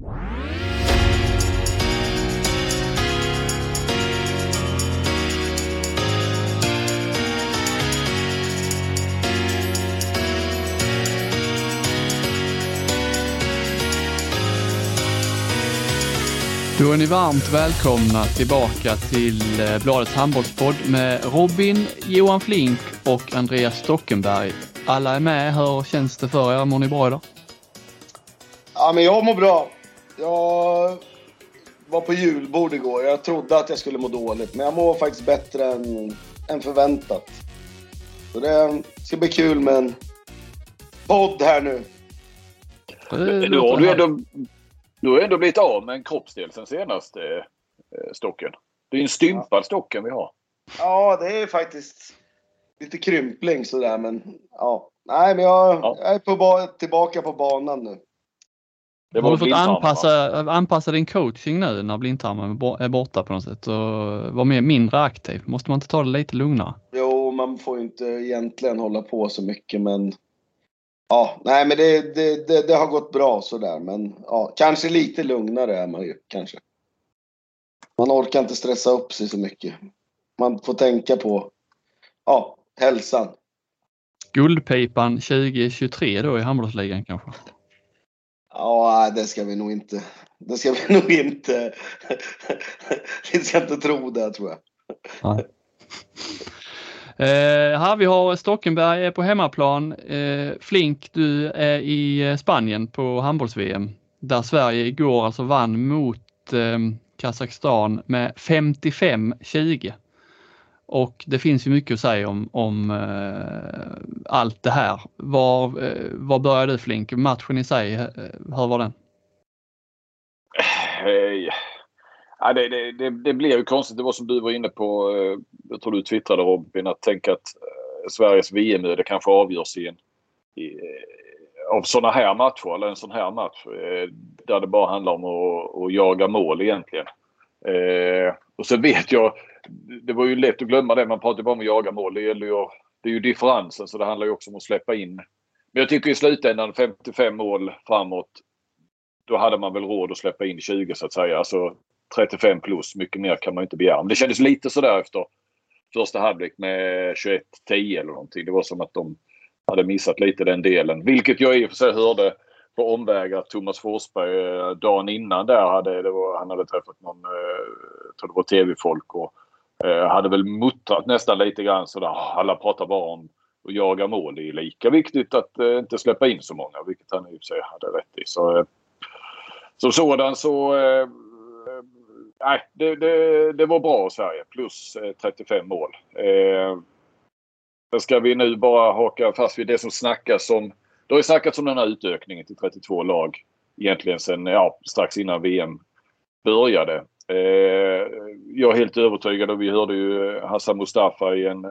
Då är ni varmt välkomna tillbaka till eh, Bladets handbollspodd med Robin, Johan Flink och Andreas Stockenberg. Alla är med. Hur känns det för er? Mår ni bra idag? Ja, men jag mår bra. Jag var på julbord igår. Jag trodde att jag skulle må dåligt, men jag mår faktiskt bättre än, än förväntat. Så det ska bli kul med en podd här nu. Nu har du ändå, du har ändå blivit av med en kroppsdel sen senast, eh, Stocken. Det är en stympad Stocken vi har. Ja, det är faktiskt lite krympling sådär, men ja. Nej, men jag, Ja. jag är på, ba- tillbaka på banan nu. Det har du fått blindtarmen, va? anpassa, anpassa din coaching nu när blindtarmen är bo- är borta på något sätt och vara mer, mindre aktiv? Måste man inte ta det lite lugnare? Jo, man får ju inte egentligen hålla på så mycket, men... Ja, nej, men det, det, det, det har gått bra sådär, men ja, kanske lite lugnare är man ju, kanske. Man orkar inte stressa upp sig så mycket. Man får tänka på, ja, hälsan. Guldpipan 2023 då i handbollsligan kanske? Ja, det ska vi nog inte. Det ska vi nog inte. vi ska inte tro det, tror jag. Eh, här vi har Stockenberg är på hemmaplan. Eh, Flink, du är i Spanien på handbolls-VM där Sverige igår alltså vann mot eh, Kazakstan med 55-20. Och det finns ju mycket att säga om, om eh, allt det här. Var, eh, var börjar du Flink? Matchen i sig, eh, hur var den? Hey. Ja, det, det, det, det blev ju konstigt. Det var som du var inne på. Eh, jag tror du twittrade Robin. Att tänka att eh, Sveriges VM-öde kanske avgörs i en, i, av sådana här matcher. Eller en sån här match. Där det bara handlar om att, att jaga mål egentligen. Eh, och så vet jag. Det var ju lätt att glömma det. Man pratar bara om att jaga mål. Det, gäller ju, det är ju differensen. Så det handlar ju också om att släppa in. Men jag tycker i slutändan 55 mål framåt. Då hade man väl råd att släppa in 20 så att säga. Alltså 35 plus. Mycket mer kan man inte begära. Men det kändes lite sådär efter första halvlek med 21-10 eller någonting. Det var som att de hade missat lite den delen. Vilket jag i och för sig hörde på omvägar att Thomas Forsberg eh, dagen innan där hade, det var, han hade träffat någon, eh, jag tror det var tv-folk och eh, hade väl muttrat nästan lite grann sådär. Ah, alla pratar bara om att jaga mål. Det är lika viktigt att eh, inte släppa in så många. Vilket han i och för sig hade rätt i. Så, eh, som sådan så eh, eh Nej, det, det, det var bra Sverige. Plus eh, 35 mål. Eh, sen ska vi nu bara haka fast vid det som snackas om. Det har ju snackats om den här utökningen till 32 lag. Egentligen sen ja, strax innan VM började. Eh, jag är helt övertygad och vi hörde ju Hassan Mustafa i en eh,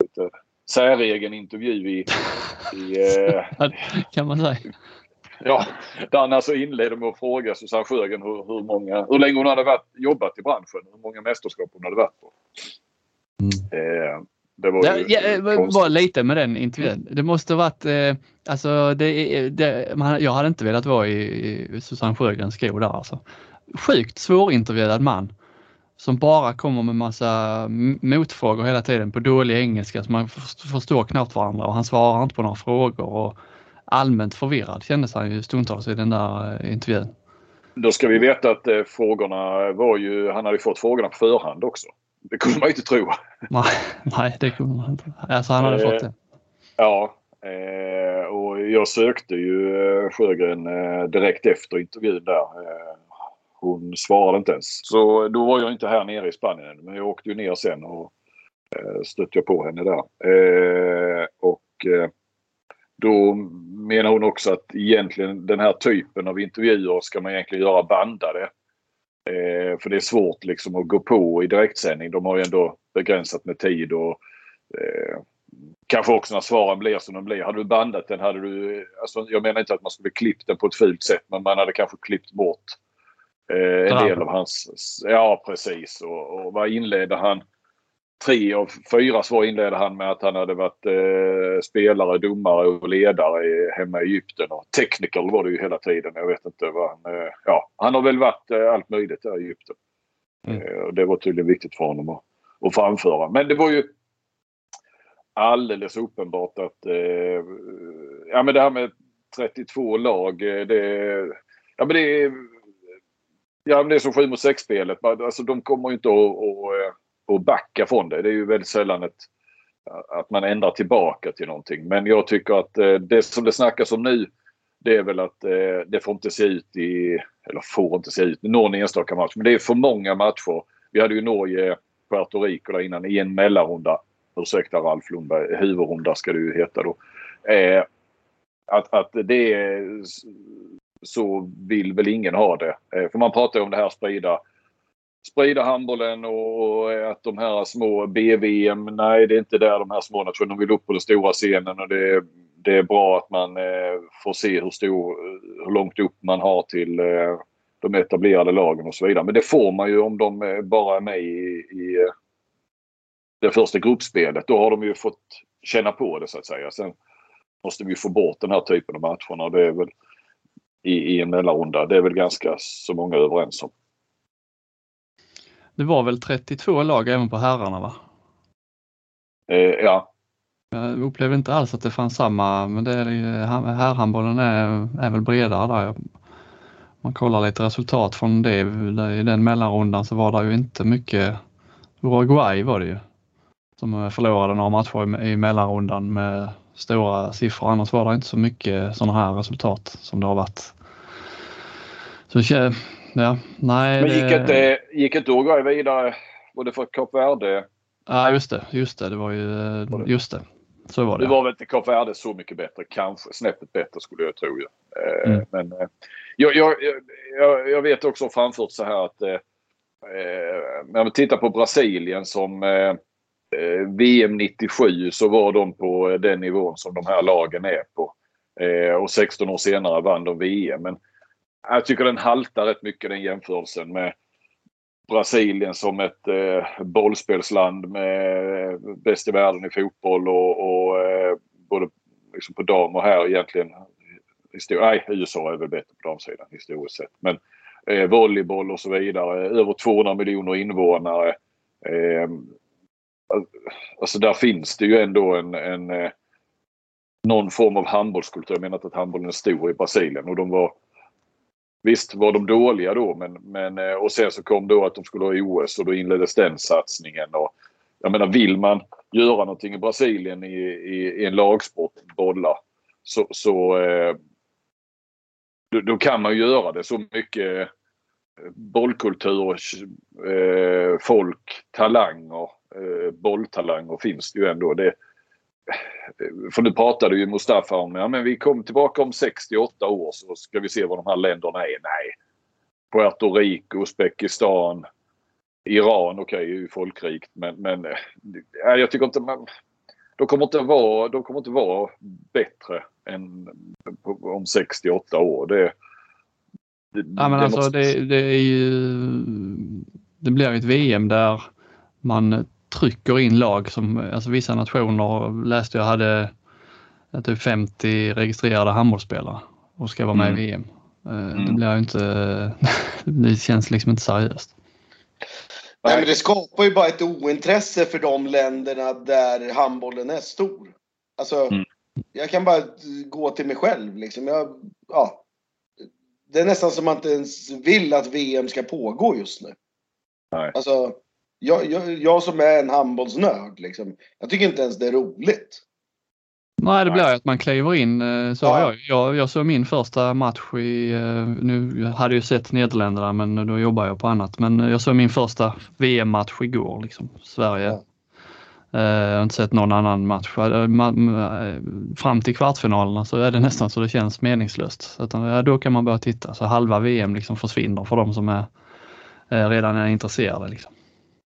lite säregen intervju i, i eh, kan man säga. Ja, där han alltså inledde med att fråga Susanne Sjögren hur, hur, många, hur länge hon hade varit, jobbat i branschen. Hur många mästerskap hon hade varit på. Eh, det var ju ja, eh, konstigt. bara lite med den intervjun. Det måste varit, eh, alltså det, är- det, man, jag hade inte velat vara i, i Susanne Sjögrens skor där alltså. Sjukt svårintervjuad man som bara kommer med massa motfrågor hela tiden på dålig engelska så man för- förstår knappt varandra och han svarar inte på några frågor och allmänt förvirrad kändes han ju stundtals i den där eh, intervjun. Då ska vi veta att eh, frågorna var ju, han hade fått frågorna på förhand också. Det kunde man ju inte tro. Nej, nej det kunde man inte. Alltså han hade Eh, fått det. Ja, eh, och jag sökte ju eh, Sjögren eh, direkt efter intervjun där. Eh, hon svarade inte ens. Så då var jag inte här nere i Spanien men jag åkte ju ner sen och stötte jag på henne där. Och då menar hon också att egentligen den här typen av intervjuer ska man egentligen göra bandade. Eh, för det är svårt liksom att gå på i direktsändning. De har ju ändå begränsat med tid och eh, kanske också när svaren blir som de blir. Hade du bandat den hade du... Alltså, jag menar inte att man skulle klippt den på ett fult sätt men man hade kanske klippt bort eh, en del av hans... Ja precis. Och, och vad inledde han? Tre av fyra svar inledde han med att han hade varit eh, spelare, domare och ledare i, hemma i Egypten. Och technical var det ju hela tiden. Jag vet inte vad han... Eh, ja, han har väl varit eh, allt möjligt där i Egypten. Mm. Eh, och det var tydligen viktigt för honom att, att framföra. Men det var ju alldeles uppenbart att... Eh, ja men det här med 32 lag. Eh, det, ja men det. Ja men det är som 7 mot 6 spelet. Alltså de kommer ju inte att, att och backa från det. Det är ju väldigt sällan ett, att man ändrar tillbaka till någonting. Men jag tycker att eh, det som det snackas om nu det är väl att eh, det får inte se ut i, eller får inte se ut, någon enstaka match. Men det är för många matcher. Vi hade ju Norge, Puerto Rico där innan i en mellanrunda. Ursäkta Ralf Lundberg, huvudrunda ska det ju heta då. Eh, att, att det är, så vill väl ingen ha det. För man pratar ju om det här sprida sprida handbollen och att de här små BVM, nej det är inte där de här små nationerna vill upp på den stora scenen och det, det är bra att man eh, får se hur, stor, hur långt upp man har till eh, de etablerade lagen och så vidare. Men det får man ju om de eh, bara är med i, i det första gruppspelet. Då har de ju fått känna på det så att säga. Sen måste vi få bort den här typen av matcherna. och Det är väl i, i en mellanrunda. Det är väl ganska så många överens om. Det var väl 32 lag även på herrarna va? Eh, ja. Jag upplevde inte alls att det fanns samma, men det är, herrhandbollen är, är väl bredare där. Man kollar lite resultat från det. I den mellanrundan så var det ju inte mycket. Uruguay var det ju. Som förlorade några matcher i mellanrundan med stora siffror. Annars var det inte så mycket sådana här resultat som det har varit. Så Ja, nej, Men gick, det... inte, gick inte Uruguay vidare? Det för Kap Verde? Ja, just det. Just det, det var ju... Just det. Så var det. Det var väl inte Kap Verde så mycket bättre. Kanske snäppet bättre skulle jag tro. Eh, mm. Men eh, jag, jag, jag, jag vet också framfört så här att eh, när man tittar på Brasilien som eh, VM 97 så var de på den nivån som de här lagen är på. Eh, och 16 år senare vann de VM. Men jag tycker den haltar rätt mycket den jämförelsen med Brasilien som ett eh, bollspelsland med eh, bäst i världen i fotboll och, och eh, både liksom på dam och här egentligen. Nej, USA är väl bättre på damsidan historiskt sett. Men eh, volleyboll och så vidare. Över 200 miljoner invånare. Eh, alltså där finns det ju ändå en, en eh, någon form av handbollskultur. Jag menar inte att handbollen är stor i Brasilien och de var Visst var de dåliga då men, men eh, och sen så kom då att de skulle ha OS och då inleddes den satsningen. Och, jag menar vill man göra någonting i Brasilien i, i, i en lagsport, bolla, så, så eh, då, då, kan man göra det. Så mycket eh, bollkultur, eh, folk, talanger, eh, bolltalanger finns det ju ändå. Det, för nu pratade ju Mustafa om ja, men vi kommer tillbaka om 68 år så ska vi se vad de här länderna är. Nej. Puerto Rico, Uzbekistan, Iran, okej, okay, är ju folkrikt men, men äh, jag tycker inte man... De kommer inte vara, de kommer inte vara bättre än om 68 år. Det, det, ja, men det alltså måste... det, det är ju... Det blir ett VM där man trycker in lag som, alltså vissa nationer läste jag hade typ 50 registrerade handbollsspelare och ska vara med mm. i VM. Eh, mm. Det blir ju inte, det känns liksom inte seriöst. Nej, men det skapar ju bara ett ointresse för de länderna där handbollen är stor. Alltså, mm. jag kan bara gå till mig själv liksom. Jag, ja, det är nästan som man inte ens vill att VM ska pågå just nu. Nej. Alltså, jag, jag, jag som är en handbollsnörd, liksom, jag tycker inte ens det är roligt. Nej, det blir att man kliver in. Eh, så ja. jag, jag, jag såg min första match i, eh, nu hade jag sett Nederländerna men då jobbar jag på annat. Men jag såg min första VM-match igår, liksom, Sverige. Ja. Eh, jag har inte sett någon annan match. Fram till kvartsfinalerna så är det nästan så det känns meningslöst. Utan, då kan man börja titta. Så halva VM liksom försvinner för de som är, redan är intresserade. Liksom.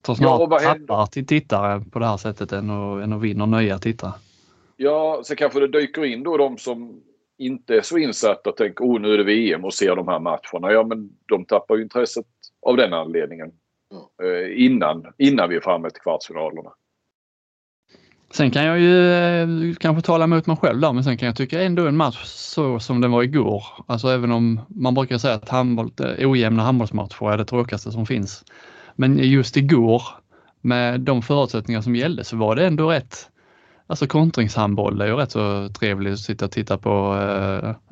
Så snart ja, tappar till tittare på det här sättet än att, än att vinna nya tittare. Ja, så kanske det dyker in då de som inte är så insatta och tänker oh nu är det VM och ser de här matcherna. Ja men de tappar ju intresset av den anledningen. Eh, innan, innan vi är framme till kvartsfinalerna. Sen kan jag ju eh, kanske tala emot mig själv där, men sen kan jag tycka ändå en match så som den var igår. Alltså även om man brukar säga att handboll, eh, ojämna handbollsmatcher är det tråkigaste som finns. Men just igår med de förutsättningar som gällde så var det ändå rätt Alltså kontringshandboll är ju rätt så trevligt att sitta och titta på.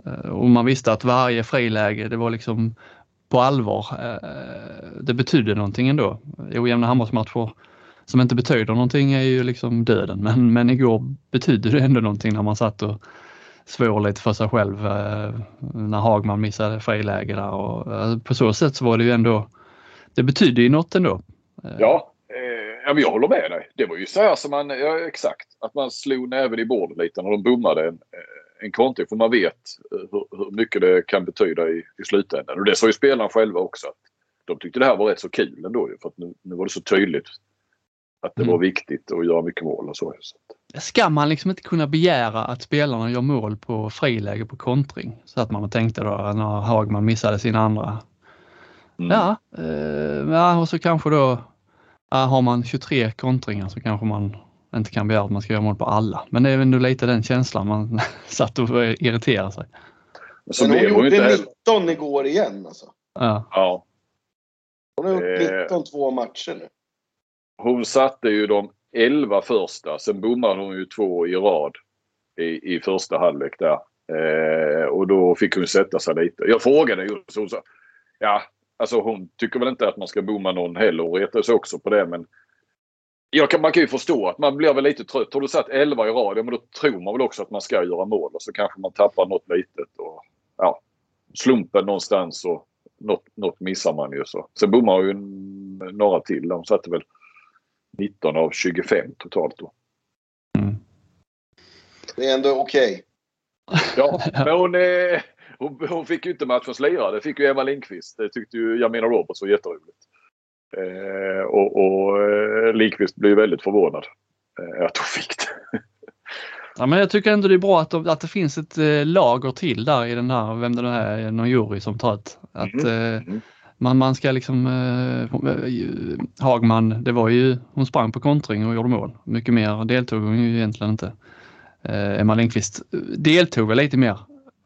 Eh, och man visste att varje friläge, det var liksom på allvar. Eh, det betydde någonting ändå. Ojämna handbollsmatcher som inte betyder någonting är ju liksom döden. Men, men igår betydde det ändå någonting när man satt och svor lite för sig själv eh, när Hagman missade friläge där och på så sätt så var det ju ändå, det betyder ju något ändå. Eh. Ja, eh, jag håller med dig. Det var ju så här som man, ja, exakt, att man slog näven i bordet lite när de bommade en, en kontring för man vet hur, hur, mycket det kan betyda i, i slutändan. Och det sa ju spelarna själva också. Att de tyckte det här var rätt så kul ändå för att nu, nu var det så tydligt att det mm. var viktigt att göra mycket mål och så. Ska man liksom inte kunna begära att spelarna gör mål på friläge på kontring? Så att man tänkte då när Hagman missade sin andra. Mm. Ja, eh, ja, och så kanske då ja, har man 23 kontringar så kanske man inte kan begära att man ska göra mål på alla. Men det är ändå lite den känslan man satt och irriterade sig. Så Men hon gjorde 19 igår igen alltså. Ja. ja. Hon har gjort 19 eh. två matcher nu. Hon satte ju de 11 första. Sen bommade hon ju två i rad i, i första halvlek där. Eh, och då fick hon sätta sig lite. Jag frågade just hon sa, ja, alltså hon tycker väl inte att man ska bomma någon heller och retade sig också på det men jag kan, man kan ju förstå att man blir väl lite trött. Har du satt 11 i rad, ja, men då tror man väl också att man ska göra mål och så kanske man tappar något litet. Och, ja, slumpen någonstans och något, något missar man ju. Så. Sen bommar ju några till. De satte väl 19 av 25 totalt då. Mm. Det är ändå okej. Okay. Ja, men hon, eh, hon, hon, fick ju inte matchens lirare. Det fick ju Emma Lindqvist. Det tyckte ju Jamina Roberts var jätteroligt. Eh, och och eh, Lindqvist blev väldigt förvånad eh, att hon fick det. Ja, men jag tycker ändå det är bra att, att det finns ett eh, lager till där i den här, vem det nu är, någon jury som tar ett. Att, mm. Mm man, man ska liksom, eh, Hagman, det var ju, hon sprang på kontring och gjorde mål. Mycket mer deltog hon ju egentligen inte. Eh, Emma Lindqvist deltog väl lite mer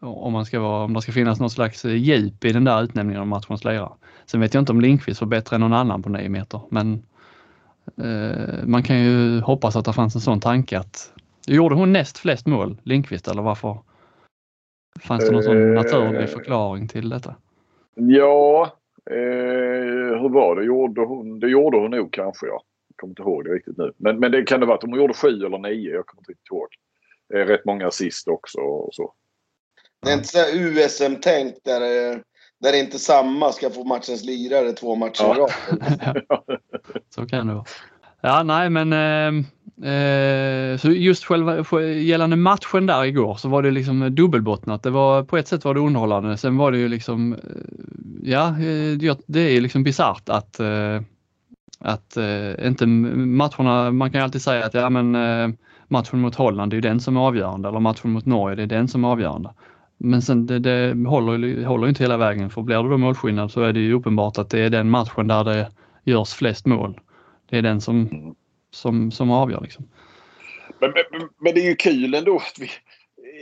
om man ska vara, om det ska finnas något slags djup i den där utnämningen av matchens lirare. Sen vet jag inte om Lindqvist var bättre än någon annan på 9 meter, men eh, man kan ju hoppas att det fanns en sån tanke att gjorde hon näst flest mål, Lindqvist, eller varför? Fanns det någon sån naturlig förklaring till detta? Ja, Eh, hur var det? Gjorde hon, det gjorde hon nog kanske ja. Jag kommer inte ihåg det riktigt nu. Men, men det kan det vara att hon gjorde sju eller nio. Jag kommer inte riktigt ihåg. Eh, rätt många assist också och så. Det är inte så USM-tänk där, eh, där inte samma ska få matchens lirare två matcher i rad. så kan det vara. Ja, nej men eh, Eh, så just själva gällande matchen där igår så var det liksom dubbelbottnat. Det var, på ett sätt var det underhållande. Sen var det ju liksom, eh, ja, det är liksom bisarrt att, att inte matcherna, man kan ju alltid säga att ja men matchen mot Holland är den som är avgörande eller matchen mot Norge det är den som är avgörande. Men sen det, det håller, håller inte hela vägen för blir det då målskillnad så är det ju uppenbart att det är den matchen där det görs flest mål. Det är den som som, som avgör. Liksom. Men, men, men, det är ju kul ändå att vi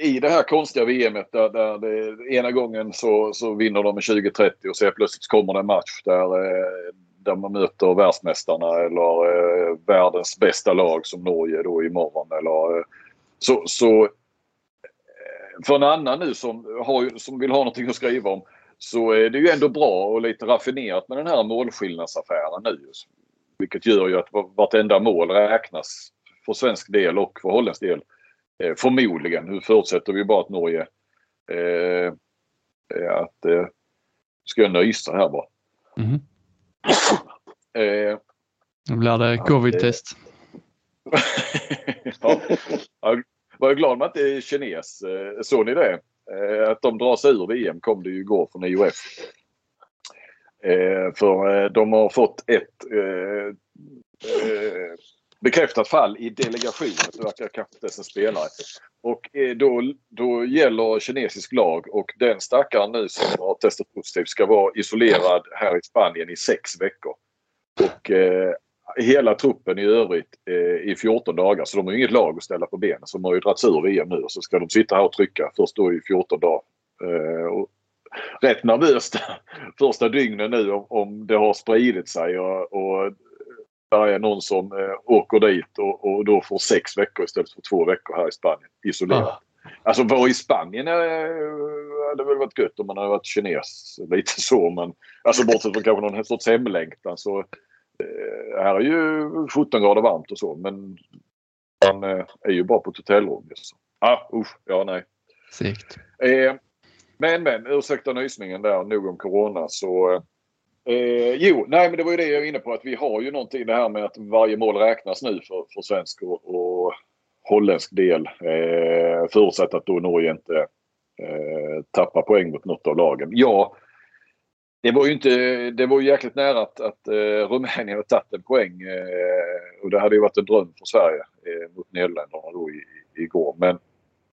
i det här konstiga VMet där, där det, ena gången så, så vinner de med 20-30 och så plötsligt kommer det en match där, eh, där man möter världsmästarna eller eh, världens bästa lag som Norge då imorgon. Eller, eh, så, så för en annan nu som, har, som vill ha någonting att skriva om så är det ju ändå bra och lite raffinerat med den här målskillnadsaffären nu. Vilket gör ju att vartenda mål räknas för svensk del och för holländsk del. Eh, förmodligen. Nu förutsätter vi bara att Norge... Eh, att... Eh, ska jag nysa här bara? Mm. eh, Då blir det covid-test. ja, jag var glad man inte är kines. Eh, såg ni det? Eh, att de drar sig ur VM kom det ju igår från IOF. Eh, för de har fått ett bekräftat fall i delegationen. Det verkar kanske inte ens en spelare. Och då, då gäller kinesisk lag och den stackaren nu som har testat positivt ska vara isolerad här i Spanien i sex veckor. Och eh, hela truppen i övrigt eh, i 14 dagar. Så de har ju inget lag att ställa på benen. Så de har ju dragits ur VM nu och så ska de sitta här och trycka först då i 14 dagar. Eh, och rätt nervöst första dygnen nu om, om det har spridit sig och, och där är någon som eh, åker dit och, och då får sex veckor istället för två veckor här i Spanien isolerat. Ah. Alltså vara i Spanien eh, hade väl varit gött om man hade varit kines. Lite så men alltså bortsett från kanske någon sorts hemlängtan så här är ju 17 grader varmt och så men man eh, är ju bara på ett hotellrum. Så. Ah, usch, ja nej. Sikt. Eh, men men ursäkta nysningen där, nog om Corona så Eh, jo, nej men det var ju det jag var inne på att vi har ju någonting det här med att varje mål räknas nu för, för svensk och, och holländsk del. Eh, förutsatt att då Norge inte eh, tappar poäng mot något av lagen. Ja, det var ju inte, det var ju jäkligt nära att, att uh, Rumänien hade tagit en poäng Uh, och det hade ju varit en dröm för Sverige uh, mot Nederländerna då i, igår. Men,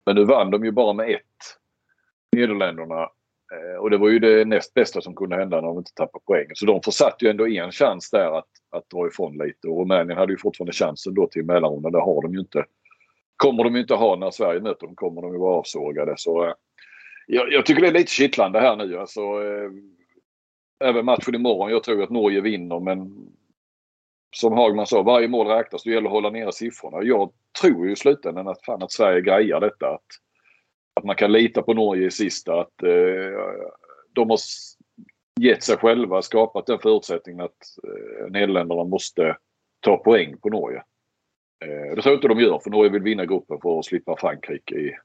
men nu vann de ju bara med ett. Nederländerna och det var ju det näst bästa som kunde hända när de inte tappade poäng. Så de försatte ju ändå en chans där att, att dra ifrån lite. Och Rumänien hade ju fortfarande chansen då till mellanrundan. Det har de ju inte. Kommer de ju inte ha när Sverige möter dem. Kommer de ju vara avsågade. Så jag, jag, tycker det är lite kittlande här nu. Alltså, även matchen imorgon. Jag tror att Norge vinner men som Hagman sa, varje mål räknas. Det gäller att hålla nere siffrorna. Jag tror ju i slutändan att, fan, att Sverige grejar detta. Att, att man kan lita på Norge i sista. Att eh, de har gett sig själva, skapat den förutsättningen att eh, Nederländerna måste ta poäng på Norge. Eh, det tror jag inte de gör för Norge vill vinna gruppen för att slippa Frankrike i,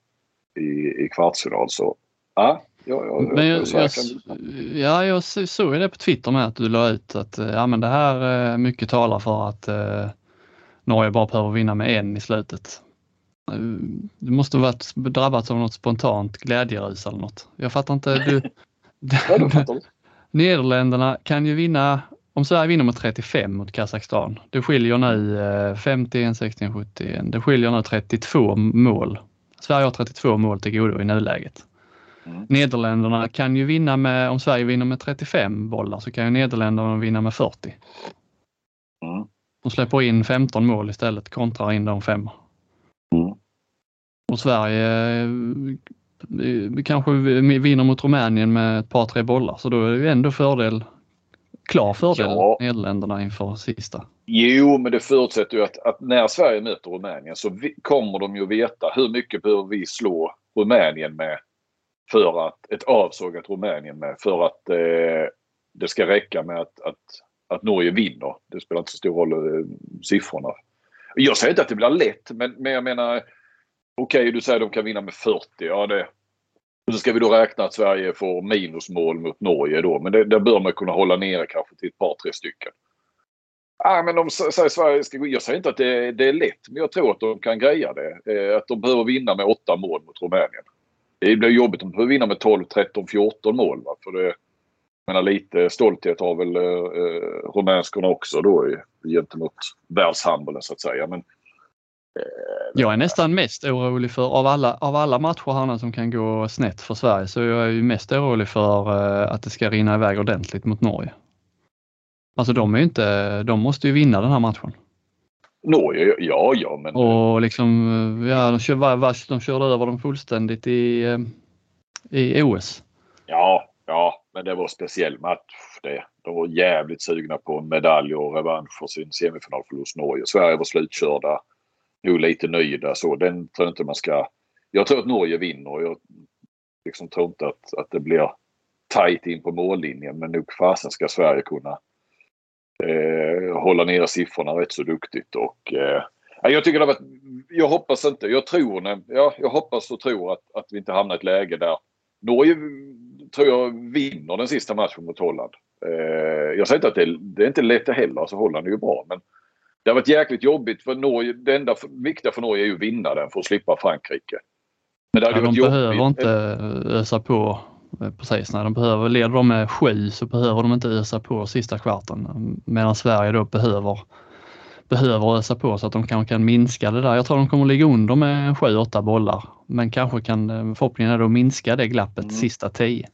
i, i kvartsfinal. Så ja, jag, jag, men jag, jag, ja, jag såg det på Twitter med att du la ut att eh, ja, men det här eh, mycket talar för att eh, Norge bara behöver vinna med en i slutet. Du måste varit drabbats av något spontant glädjerus eller något. Jag fattar inte. Du, Nederländerna kan ju vinna, om Sverige vinner med 35 mot Kazakstan, det skiljer nu 51, 60, 70, det skiljer nu 32 mål. Sverige har 32 mål till godo i nuläget. Mm. Nederländerna kan ju vinna med, om Sverige vinner med 35 bollar så kan ju Nederländerna vinna med 40. Mm. De släpper in 15 mål istället, kontrar in de fem. Mm. Och Sverige eh, kanske vinner mot Rumänien med ett par tre bollar så då är det ändå fördel, klar fördel ja. Nederländerna inför sista. Jo, men det förutsätter ju att, att när Sverige möter Rumänien så vi, kommer de ju veta hur mycket behöver vi slå Rumänien med för att ett avsågat Rumänien med för att eh, det ska räcka med att, att, att Norge vinner. Det spelar inte så stor roll eh, siffrorna. Jag säger inte att det blir lätt men, men jag menar Okej, okay, du säger att de kan vinna med 40. Ja, det, så ska vi då räkna att Sverige får minusmål mot Norge då. Men det, det bör man kunna hålla nere kanske till ett par, tre stycken. Ah, men de säger Sverige ska gå Jag säger inte att det, det, är lätt, men jag tror att de kan greja det. Eh, att de behöver vinna med åtta mål mot Rumänien. Det blir jobbigt om de behöver vinna med 12, 13, 14 mål. Va? För det, menar, lite stolthet har väl eh, eh rumänskorna också då i, gentemot världshandbollen så att säga. Men Eh, jag är nästan mest orolig för av alla, av alla matcher här som kan gå snett för Sverige så jag är ju mest orolig för eh, att det ska rinna iväg ordentligt mot Norge. Alltså de är inte, de måste ju vinna den här matchen. Norge, ja ja men. Och liksom, eh, ja de, kör, de körde över dem fullständigt i, i OS. Ja, ja, men det var en speciell match det. De var jävligt sugna på en medalj och revansch för sin semifinalförlust Norge. Sverige var slutkörda nog lite nöjda så. Den tror jag inte man ska... Jag tror att Norge vinner. Jag liksom tror inte att, att det blir tajt in på mållinjen men nog fasen ska Sverige kunna eh, hålla nere siffrorna rätt så duktigt. Och, eh, jag tycker det varit, Jag hoppas inte, jag tror, ja, jag hoppas och tror att, att vi inte hamnar i ett läge där Norge tror jag vinner den sista matchen mot Holland. Eh, jag säger inte att det, det är inte lätt heller, alltså Holland är ju bra men det har varit jäkligt jobbigt för Norge. Det enda viktiga för Norge är ju att vinna den för att slippa Frankrike. Men det ja, de behöver jobbigt. inte ösa på precis när de behöver. Leder de med sju så behöver de inte ösa på sista kvarten medan Sverige då behöver behöver ösa på så att de kanske kan minska det där. Jag tror de kommer ligga under med 7-8 bollar men kanske kan eh, förhoppningen är då minska det glappet mm. sista 10.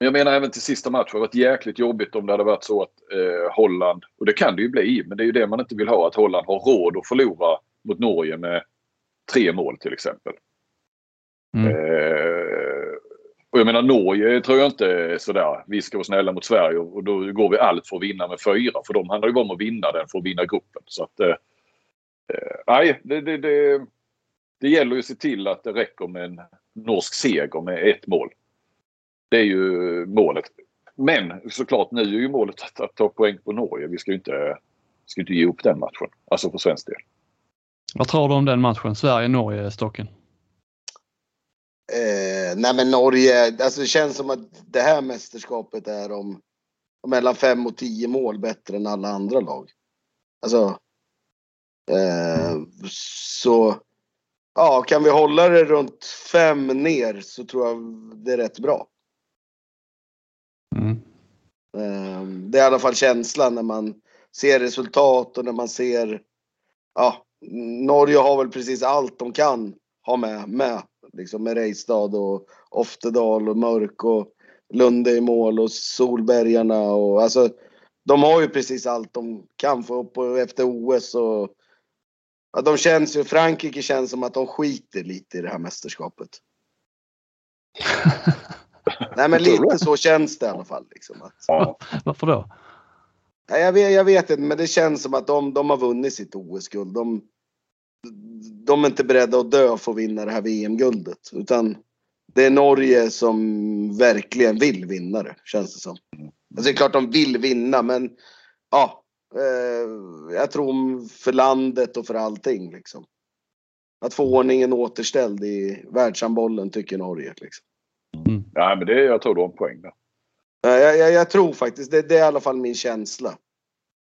Men jag menar även till sista matchen. Det hade varit jäkligt jobbigt om det hade varit så att eh, Holland, och det kan det ju bli, men det är ju det man inte vill ha, att Holland har råd att förlora mot Norge med tre mål till exempel. Mm. Eh, och jag menar Norge tror jag inte sådär, vi ska vara snälla mot Sverige och då går vi allt för att vinna med fyra. För de handlar ju bara om att vinna den för att vinna gruppen. Så att, eh, eh, nej, det, det, det, det gäller ju att se till att det räcker med en norsk seger med ett mål. Det är ju målet. Men såklart nu är ju målet att, att ta poäng på Norge. Vi ska ju inte, ska inte ge upp den matchen. Alltså för svensk del. Vad tror du om den matchen? Sverige-Norge, Stocken? Eh, nej men Norge, alltså det känns som att det här mästerskapet är om, om mellan fem och tio mål bättre än alla andra lag. Alltså. Eh, så. Ja, kan vi hålla det runt fem ner så tror jag det är rätt bra. Mm. Eh, det är i alla fall känslan när man ser resultat och när man ser. Ja, Norge har väl precis allt de kan ha med, med liksom med Reistad och Oftedal och Mörk och Lunde i mål och Solbergarna och alltså de har ju precis allt de kan få upp efter OS och ja, de känns ju, Frankrike känns som att de skiter lite i det här mästerskapet. Nej men lite så känns det i alla fall. Liksom, att, ja. Varför då? Nej, jag, vet, jag vet inte men det känns som att de, de har vunnit sitt OS-guld. De, de är inte beredda att dö för att vinna det här VM-guldet. Utan det är Norge som verkligen vill vinna det, känns det som. Alltså det är klart de vill vinna, men ja. Eh, jag tror för landet och för allting liksom. Att få ordningen återställd i världshandbollen tycker Norge. Liksom. Mm. Ja, men det, jag tror du har en poäng där. Jag, jag, jag, tror faktiskt, det, det, är i alla fall min känsla.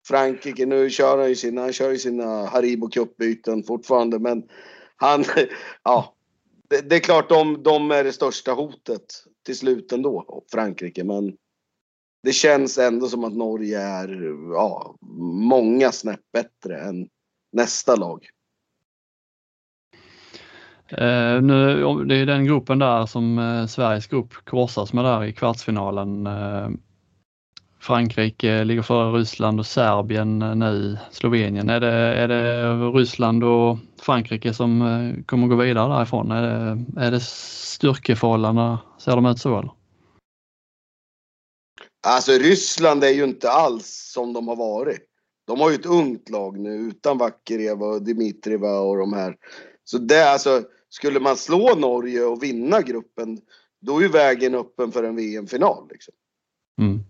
Frankrike, nu kör han ju sina, han kör ju sina Haribo Cup-byten fortfarande men han, ja. Det, det, är klart de, de är det största hotet till slut ändå, Frankrike men det känns ändå som att Norge är ja, många snäpp bättre än nästa lag. Uh, nu, det är den gruppen där som uh, Sveriges grupp korsas med där i kvartsfinalen. Eh, Frankrike ligger före Ryssland och Serbien nu, Slovenien. Är det, är det Ryssland och Frankrike som eh, kommer gå vidare därifrån? Är det, är det styrkeförhållandena, ser de ut så eller? Alltså Ryssland är ju inte alls som de har varit. De har ju ett ungt lag nu utan Vakereva och Dimitrieva och de här. Så det alltså, skulle man slå Norge och vinna gruppen, då är ju vägen öppen för en VM-final. Liksom. Mm.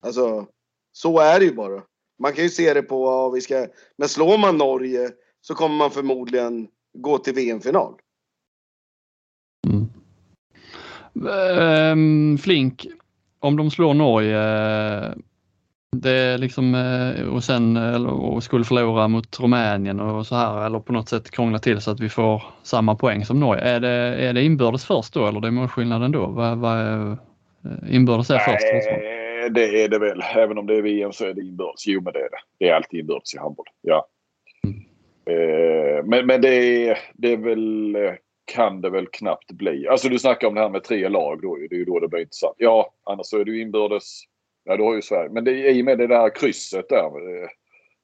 Alltså, så är det ju bara. Man kan ju se det på, ja, vi ska, men slår man Norge så kommer man förmodligen gå till VM-final. Mm. Um, Flink, om de slår Norge det är liksom, eh, och sen och skulle förlora mot Rumänien och så här eller på något sätt krångla till så att vi får samma poäng som Norge. Är det, är det inbördes först då eller det är målskillnaden då? Vad, vad är, eh, inbördes är Nej. Det är det väl. Även om det är VM så är det inbördes. Jo, men det är det. Det är alltid inbördes i handboll. Ja. Mm. Eh, men men det, är, det är väl, kan det väl knappt bli. Alltså du snackar om det här med tre lag då. Det är ju då det blir intressant. Ja, annars så är det ju inbördes. Ja, då har ju Sverige. Men det är i och med det där krysset där. Eh,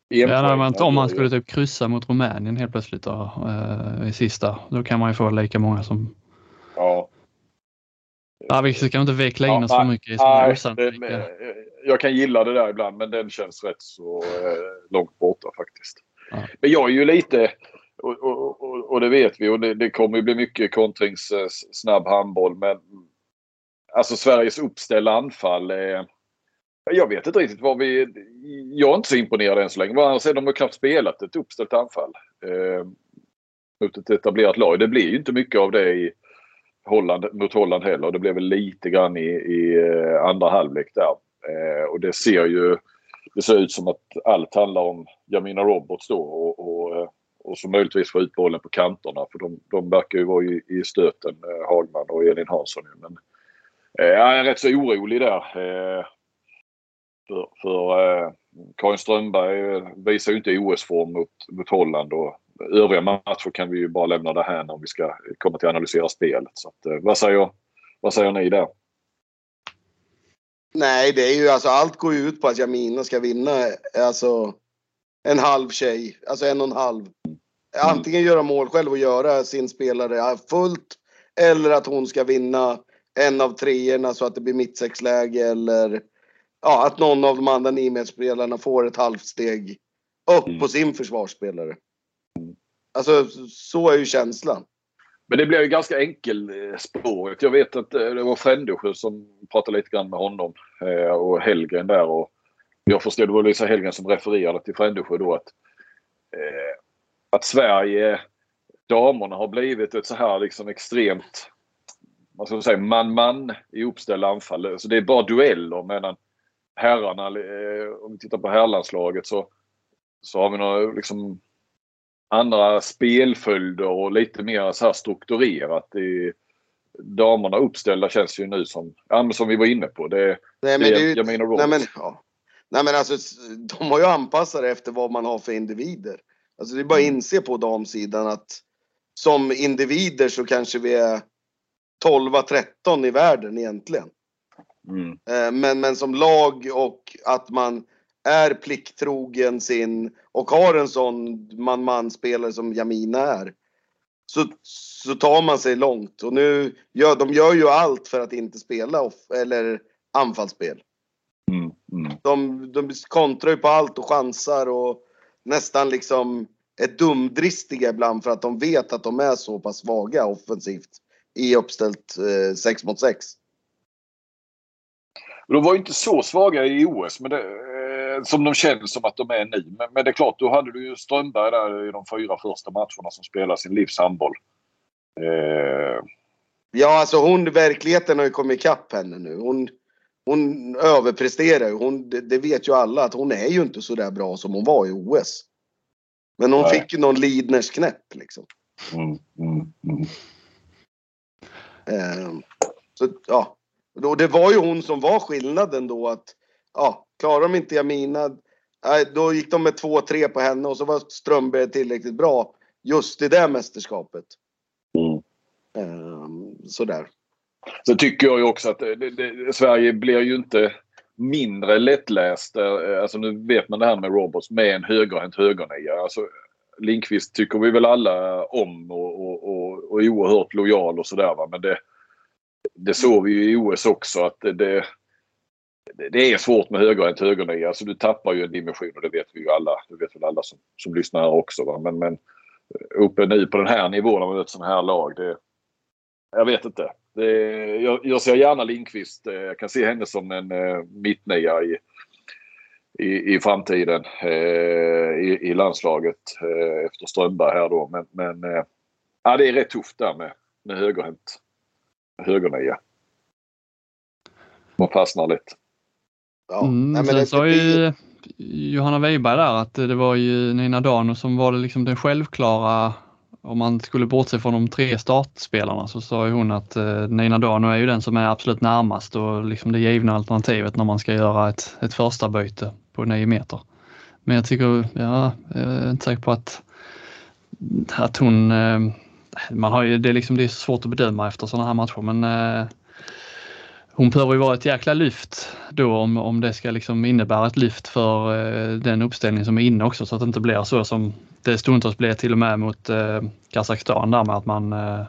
ja, man, om man skulle typ kryssa mot Rumänien helt plötsligt då, eh, i sista, då kan man ju få lika många som... Ja. Ja, vi ska inte veckla in oss ja, för mycket i sådana nej, Jag kan gilla det där ibland men den känns rätt så eh, långt borta faktiskt. Ja. Men jag är ju lite, och, och, och, och det vet vi och det, det kommer ju bli mycket kontrings eh, snabb handboll men alltså Sveriges uppställda anfall är jag vet inte riktigt vad vi... Jag är inte så imponerad än så länge. Annars har de knappt spelat ett uppställt anfall. Eh, mot ett etablerat lag. Det blir ju inte mycket av det i, Holland, mot Holland heller. Det blev väl lite grann i, i eh, andra halvlek där. Eh, och det ser ju det ser ut som att allt handlar om Jamina Roberts då och, och, eh, och så möjligtvis få ut bollen på kanterna för de, de verkar ju vara i, i stöten, eh, Hagman och Elin Hansson. Men eh, jag är rätt så orolig där. Eh, för för eh, Karin Strömberg eh, visar ju inte OS-form mot, mot Holland och övriga matcher kan vi ju bara lämna det här om vi ska komma till att analysera spelet. Så att, eh, vad, säger, vad säger ni där? Nej, det är ju alltså allt går ju ut på att Jamina ska vinna alltså en halv tjej, alltså en och en halv. Antingen göra mål själv och göra sin spelare fullt eller att hon ska vinna en av treorna så att det blir mittsexläge eller ja, att någon av de andra nio får ett halvt steg upp Mm. på sin försvarsspelare. Alltså så är ju känslan. Men det blir ju ganska enkel eh, spåret. Jag vet att eh, det var Frändesjö som pratade lite grann med honom eh, och Hellgren där. Och jag förstod, det var Lisa Hellgren som refererade till Frändesjö då att, att Sverige, damerna har blivit ett så här liksom extremt vad ska man säga, man-man i uppställda anfall. Så det är bara dueller medan herrarna, om vi tittar på herrlandslaget så, så har vi några liksom andra spelföljder och lite mer så här strukturerat. I, damerna uppställda känns ju nu som, ja, men som vi var inne på. Det, Nej men, det det jag menar nej, men, ja. nej men alltså de har ju anpassat det efter vad man har för individer. Alltså det är bara att inse på damsidan att som individer så kanske vi är 12-13 i världen egentligen. Mm. Eh, Men, men som lag och att man är plikttrogen sin och har en sån man-man spelare som Jamina är. Så, så tar man sig långt och nu gör de gör ju allt för att inte spela off, eller anfallsspel. Mm. Mm. De, de kontrar ju på allt och chansar och nästan liksom är dumdristiga ibland för att de vet att de är så pass svaga offensivt i uppställt 6 mot 6. De var ju inte så svaga i OS men det, eh, som de känns som att de är nu. Men, men det är klart, då hade du ju Strömberg där i de fyra första matcherna som spelar sin livs handboll. Eh, Ja, alltså hon, verkligheten har ju kommit ikapp henne nu. Hon, hon överpresterar ju. Hon, det, det vet ju alla att hon är ju inte så där bra som hon var i OS. Men hon Nej. fick ju någon Lidners knäpp liksom. mm, mm, mm. Eh, så ja. Och det var ju hon som var skillnaden då att ja, klarar de inte Jamina, då gick de med 2-3 på henne och så var Strömberg tillräckligt bra just i det mästerskapet. Mm. Eh, sådär. Sen tycker jag ju också att det, det, Sverige blir ju inte mindre lättläst. eh, Alltså nu vet man det här med robots med en högerhänt högernia. Alltså, Lindqvist tycker vi väl alla om och, och, och, och är oerhört lojal och sådär. Men det, det såg vi ju i OS också att det, det, är svårt med högerhänt högernia. Alltså du tappar ju en dimension och det vet vi ju alla. Det vet väl alla som, som lyssnar här också. Va? Men, men eh, uppe nu på den här nivån när man möter sådana här lag. Det, jag vet inte. Det, jag, jag ser gärna Lindqvist. Eh, jag kan se henne som en eh, mittnia i, i, i framtiden eh, i, i landslaget eh, efter Strömberg här då. Men, men eh, ja, det är rätt tufft där med, med högerhänt högernia. Man fastnar lite. Ja. Mm, nej, men sen det- sa ju Johanna Weiberg där att det var ju Nina Dano som var det liksom den självklara om man skulle bortse från de tre startspelarna så sa ju hon att eh, Nina Dano är ju den som är absolut närmast och liksom det givna alternativet när man ska göra ett, ett första byte på 9 meter. Men jag tycker, ja, jag är inte säker på att, att hon, eh, man har ju, det är liksom det är svårt att bedöma efter sådana här matcher men eh, hon behöver ju vara ett jäkla lyft då om, om det ska liksom innebära ett lyft för eh, den uppställning som är inne också så att det inte blir så som det stundtals blev till och med mot eh, Kazakstan där med att man eh,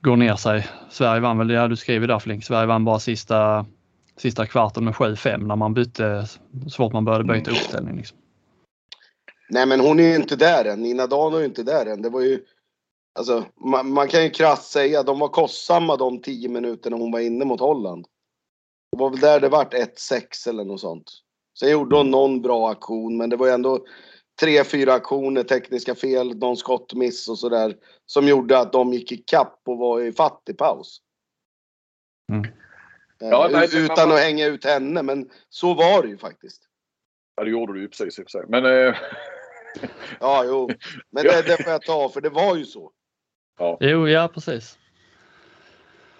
går ner sig. Sverige vann väl, ja du skriver där Flink, Sverige vann bara sista, sista kvarten med 7-5 när man bytte, så fort man började byta uppställning. Liksom. Nej men hon är ju inte där än. Nina Dano är ju inte där än. Det var ju... Alltså man, man kan ju krasst säga de var kostsamma de 10 minuterna hon var inne mot Holland. Det var väl där det vart 1-6 eller något sånt. Sen gjorde hon någon bra aktion men det var ju ändå tre, fyra aktioner, tekniska fel, någon skottmiss och sådär. Som gjorde att de gick i kapp och var i fattig paus. Mm. Eh, Ja, nej, det- utan att hänga ut henne men så var det ju faktiskt. Ja, det gjorde du ju precis i och för sig. Men eh, Ja, jo. Men det, det får jag ta för det var ju så. Jo, ja precis.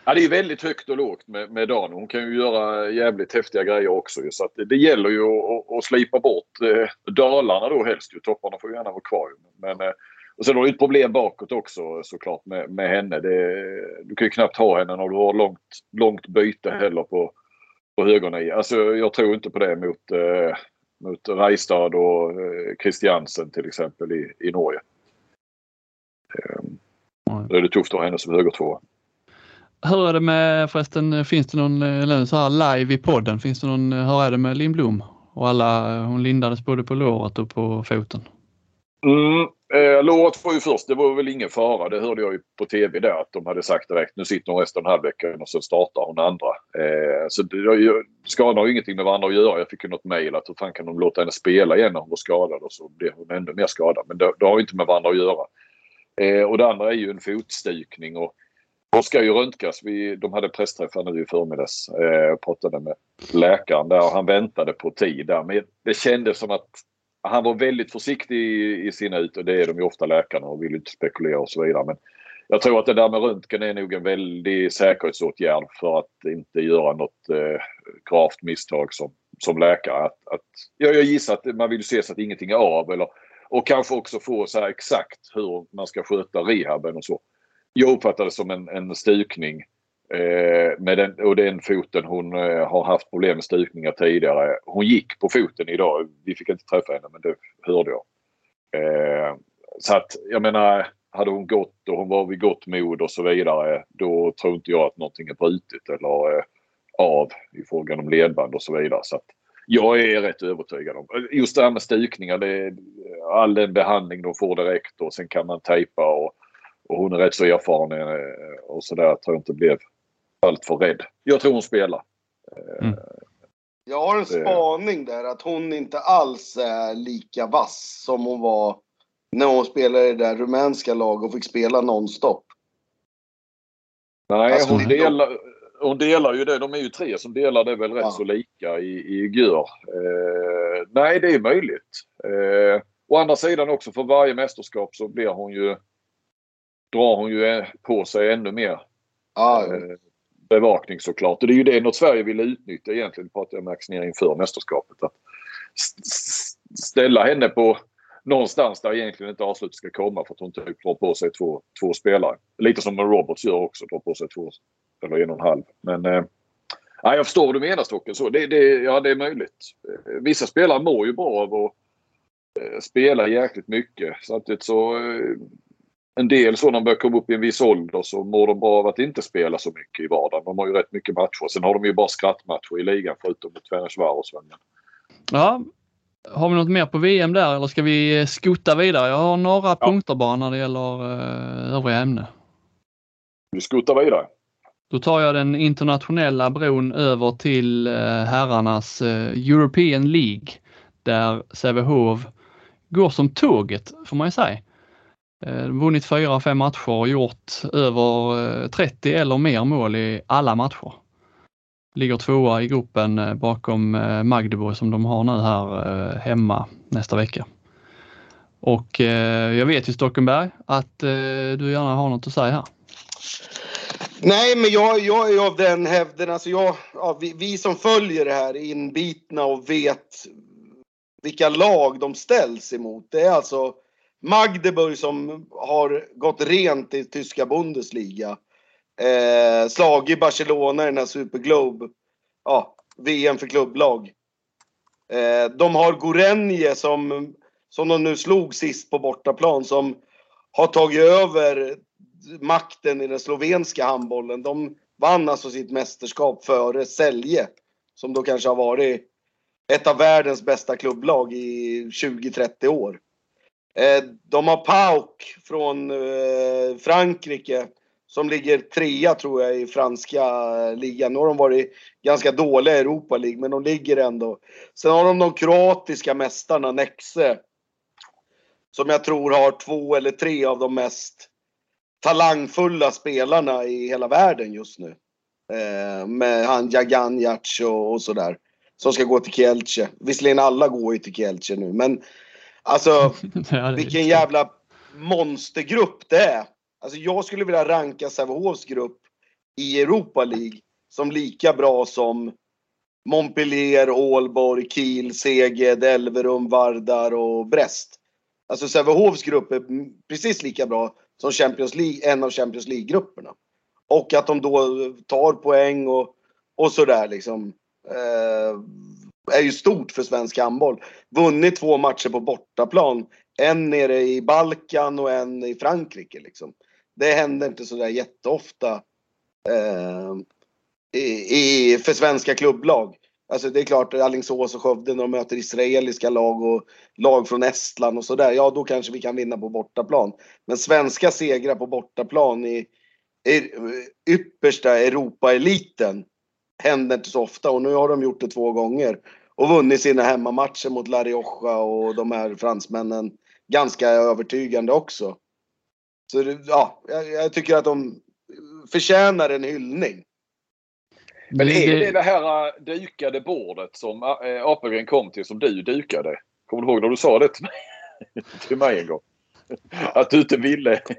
ja, det är väldigt högt och lågt med, med Dan. Hon kan ju göra jävligt häftiga grejer också. Så det, det gäller ju att, att, slipa bort eh, dalarna då helst. Ju. Topparna får ju gärna vara kvar. Men, eh, och sen har du ett problem bakåt också såklart med, med henne. Det, du kan ju knappt ha henne när du har långt, långt byte heller på, på högernia. Alltså jag tror inte på det mot, eh, mot Reistad och eh, Christiansen till exempel i, i Norge. Eh, då är det tufft att ha henne som högertvåa. Hur är det med förresten, finns det någon, eller så här live i podden, finns det någon, hur är det med Lindblom? Och alla, hon lindades både på låret och på foten. Mm, eh, låret var ju först, det var väl ingen fara. Det hörde jag ju på tv där att de hade sagt direkt. Nu sitter hon resten av halvleken och sen startar hon andra. Eh, så det, skadan har ju ingenting med varandra att göra. Jag fick ju något mejl att hur fan kan de låta henne spela igen när hon var skadad och så blev hon ännu mer skadad. Men det, det har inte med varandra att göra. Eh, och det andra är ju en fotstukning. och hon ska ju röntgas. Vi, de hade pressträffar nu i förmiddags. Eh, pratade med läkaren där och han väntade på tid där. Men det kändes som att han var väldigt försiktig i, i sina ut och det är de ju ofta läkarna och vill inte spekulera och så vidare. Men jag tror att det där med röntgen är nog en väldig säkerhetsåtgärd för att inte göra något eh, gravt misstag som, som läkare. Att, att, jag, jag gissar att man vill se så att ingenting är av eller, och kanske också få så exakt hur man ska sköta rehaben och så. Jag uppfattar det som en, en stukning Eh, med den, och den foten hon eh, har haft problem med stukningar tidigare. Hon gick på foten idag. Vi fick inte träffa henne men det hörde jag. Eh, så att jag menar hade hon gått och hon var vid gott mod och så vidare då tror inte jag att någonting är brutet eller eh, av i frågan om ledband och så vidare. Så att jag är rätt övertygad om. Just det här med stukningar. Det är all den behandling de får direkt och sen kan man tejpa och, och hon är rätt så erfaren eh, och sådär. Tror inte blev allt för rädd. Jag tror hon spelar. Mm. Jag har en spaning där att hon inte alls är lika vass som hon var när hon spelade i det där rumänska laget och fick spela nonstop. Nej, alltså, hon, delar, hon delar ju det. De är ju tre som delar det väl rätt ja. så lika i, i Gör. Eh, nej, det är möjligt. Eh, å andra sidan också för varje mästerskap så blir hon ju drar hon ju på sig ännu mer. Ja, eh, bevakning såklart. Och det är ju det något Sverige vill utnyttja egentligen, pratar jag med Axnér inför mästerskapet. Att ställa henne på någonstans där egentligen inte avslutet ska komma för att hon typ drar på sig två, två spelare. Lite som Roberts gör också, drar på sig två eller en och en halv. Men eh, jag förstår vad du menar Stocken. Så det, det, ja, det är möjligt. Eh, vissa spelare mår ju bra av att eh, spela jäkligt mycket. Samtidigt så eh, en del så när de börjar komma upp i en viss ålder så mår de bra av att inte spela så mycket i vardagen. De har ju rätt mycket matcher. Sen har de ju bara skrattmatcher i ligan förutom mot Ferencvaros. Ja, har vi något mer på VM där eller ska vi skutta vidare? Jag har några ja. punkter bara när det gäller uh, övriga ämnen. Vi skuttar vidare. Då tar jag den internationella bron över till eh, herrarnas eh, European League där Sävehof går som tåget får man ju säga. Eh, vunnit fyra, fem matcher och gjort över eh, 30 eller mer mål i alla matcher. Ligger tvåa i gruppen bakom Magdeburg som de har nu här hemma nästa vecka. Och jag vet ju Stockenberg att du gärna har något att säga här. Nej, men jag, jag är av den hävden, alltså jag, ja, vi, vi, som följer det här är inbitna och vet vilka lag de ställs emot. Det är alltså Magdeburg som har gått rent i tyska Bundesliga. Eh, slagit Barcelona i den här Superglobe. Ja, VM för klubblag. Eh, de har Gorenje som, som de nu slog sist på bortaplan som har tagit över makten i den slovenska handbollen. De vann alltså sitt mästerskap före Sälje som då kanske har varit ett av världens bästa klubblag i 20-30 år. Eh, de har Pauk från eh, Frankrike som ligger trea tror jag i franska ligan. Nu har de varit ganska dåliga i Europa League men de ligger ändå. Sen har de de kroatiska mästarna Nexe. Som jag tror har två eller tre av de mest talangfulla spelarna i hela världen just nu. Eh, med han Jaganjac och, och sådär. Som ska gå till Kielce. Visserligen alla går ju till Kielce nu men Alltså vilken jävla monstergrupp det är. Alltså jag skulle vilja ranka Sävehofs grupp i Europa League som lika bra som Montpellier, Ålborg, Kiel, Seged, Elverum, Vardar och Brest. Alltså Sävehofs grupp är precis lika bra som Champions League, en av Champions League-grupperna. Och att de då tar poäng och, och sådär liksom. eh, är ju stort för svensk handboll. Vunnit två matcher på bortaplan. En nere i Balkan och en i Frankrike liksom. Det händer inte sådär jätteofta eh, i, i, för svenska klubblag. Alltså det är klart, Alingsås och Skövde när de möter israeliska lag och lag från Estland och sådär. Ja, då kanske vi kan vinna på bortaplan. Men svenska segrar på bortaplan i, i yppersta Europaeliten händer inte så ofta och nu har de gjort det två gånger. Och vunnit sina hemmamatcher mot La Rioja och de här fransmännen ganska övertygande också. Så det, ja, jag, jag tycker att de förtjänar en hyllning. Men är det det här äh, dukade bordet som äh, Apelgren kom till som du dukade? Kommer du ihåg när du sa det till mig, till mig en gång? Att du inte ville.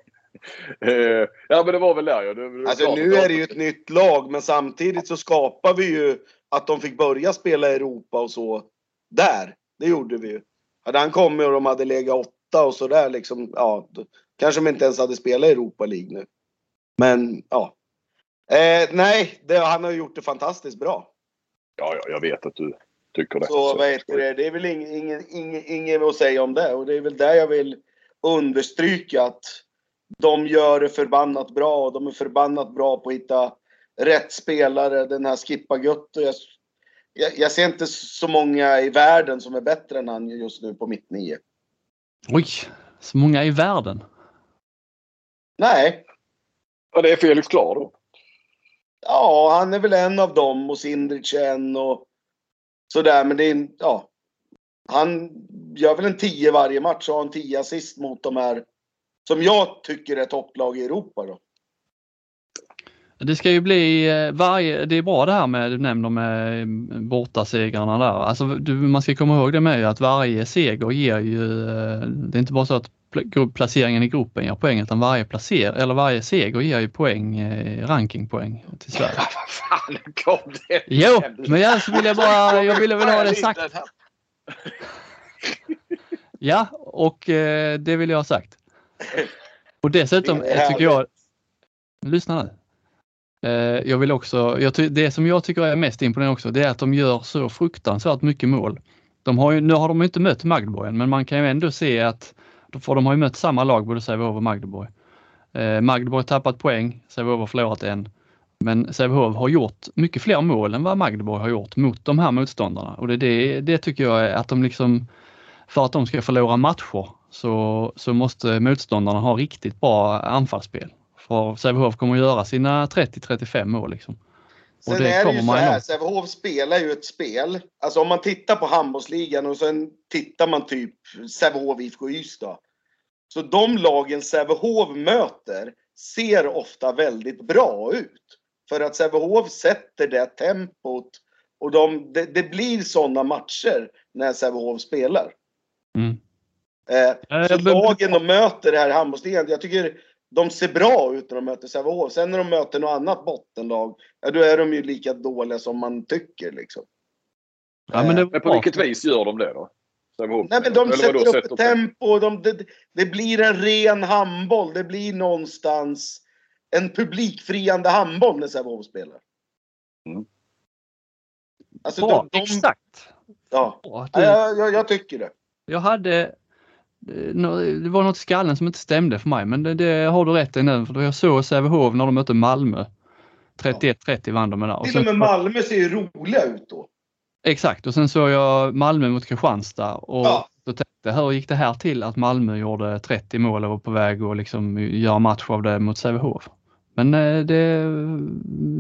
Eh, ja men det var väl där ja. Det, alltså nu är det ju ett nytt lag men samtidigt så skapar vi ju att de fick börja spela i Europa och så där. Det gjorde vi ju. Hade han kommit och de hade legat åtta och sådär liksom, ja, då kanske de inte ens hade spelat i Europa League nu. Men ja, Eh, nej, det, han har gjort det fantastiskt bra. Ja, ja, jag vet att du tycker det. Så, vad heter det? Det är väl inget ingen, ingen, ingen att säga om det. Och det är väl där jag vill understryka att de gör det förbannat bra. Och de är förbannat bra på att hitta rätt spelare. Den här Skippa Gutto. Jag, jag, jag, ser inte så många i världen som är bättre än han just nu på mitt nio. Oj, så många i världen? Nej. Ja, det är Felix Klar då. Ja, han är väl en av dem och Sindrich en och sådär. Men det är ja. Han gör väl en 10 varje match och har en 10 assist mot de här som jag tycker är topplag i Europa då. Det ska ju bli eh, varje, det är bra det här med, du nämner med eh, bortasegrarna där. Alltså du, man ska komma ihåg det med att varje seger ger ju, eh, det är inte bara så att placeringen i gruppen ger poäng utan varje placer eller varje seger ger ju poäng, eh, rankingpoäng till Sverige. Vad fan kom det? Jo, men jag så vill jag bara, jag ville väl ha det sagt. Ja, och eh, det vill jag ha sagt. Och dessutom tycker jag, lyssna nu. Eh, jag vill också, jag, det som jag tycker är mest imponerande också, det är att de gör så fruktansvärt mycket mål. De har ju, nu har de inte mött Magdeborg men man kan ju ändå se att för de har ju mött samma lag, både Sävehof och Magdeborg. Eh, Magdeborg har tappat poäng, Sävehof har förlorat en. Men Sävehof har gjort mycket fler mål än vad Magdeborg har gjort mot de här motståndarna och det, det, det tycker jag är att de liksom, för att de ska förlora matcher så, så måste motståndarna ha riktigt bra anfallsspel. För Sävehof kommer att göra sina 30-35 mål liksom. Sen det är det ju så här, Sävehof spelar ju ett spel. Alltså om man tittar på handbollsligan och sen tittar man typ Sävehof, IFK Ystad. Så de lagen Sävehof möter ser ofta väldigt bra ut. För att Sävehof sätter det tempot och de, det, det blir sådana matcher när Sävehof spelar. Mm. Eh, så lagen de möter här i handbollsligan, jag tycker de ser bra ut när de möter Sävehof. Sen när de möter något annat bottenlag, ja då är de ju lika dåliga som man tycker liksom. Ja, men, det, men på vilket vis gör de det då? Sävehof? Nej men de Eller sätter upp ett tempo. De, det, det blir en ren handboll. Det blir någonstans en publikfriande handboll när Sävehof spelar. Mm. Alltså, Bra, de, de, exakt. Ja, Bra, du, jag, jag, jag tycker det. Jag hade det var något i skallen som inte stämde för mig, men det, det har du rätt i nu. För jag såg Sävehof när de mötte Malmö. 31-30 vann de med där. Till och med Malmö ser ju roliga ut då. Exakt, och sen såg jag Malmö mot Kristianstad och ja. då tänkte hur gick det här till att Malmö gjorde 30 mål och var på väg att liksom göra match av det mot Sävehof? Men eh, det,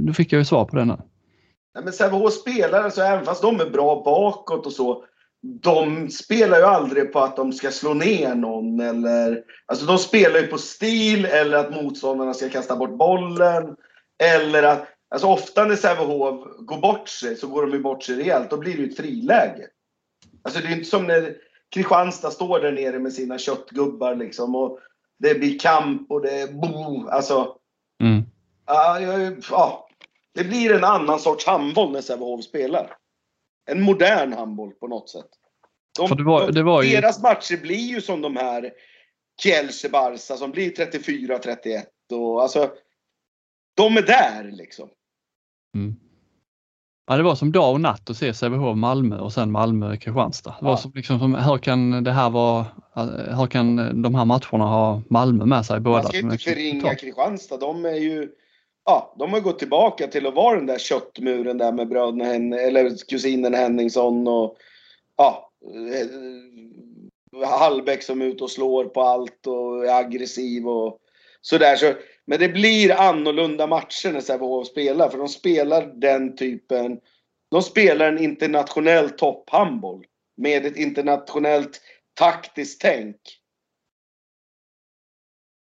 då fick jag ju svar på det nu. Nej, men Sävehof spelar alltså, även fast de är bra bakåt och så, de spelar ju aldrig på att de ska slå ner någon eller... Alltså de spelar ju på stil eller att motståndarna ska kasta bort bollen. Eller att... Alltså ofta när Sävehof går bort sig så går de ju bort sig rejält. Då blir det ju ett friläge. Alltså det är inte som när Kristianstad står där nere med sina köttgubbar liksom och det blir kamp och det är bo. Alltså... Mm. Uh, ja, det blir en annan sorts handboll när Sävehof spelar en modern handboll på något sätt. De, det var, det var ju... Deras matcher blir ju som de här Kielce Barca som blir 34-31 och alltså. De är där liksom. Mm. Ja, det var som dag och natt att se Sävehof Malmö och sen Malmö Kristianstad. Det var Ja. som, liksom, som, hur kan det här vara, hur kan de här matcherna ha Malmö med sig båda? Man ska som inte liksom förringa Kristianstad. De är ju... Ja, de har gått tillbaka till att vara den där köttmuren där med bröderna Hen eller kusinen Henningsson och ja, eh, Hallbäck som är ute och slår på allt och är aggressiv och sådär. Så, men det blir annorlunda matcher när Sävehof spelar för de spelar den typen. De spelar en internationell topphandboll med ett internationellt taktiskt tänk.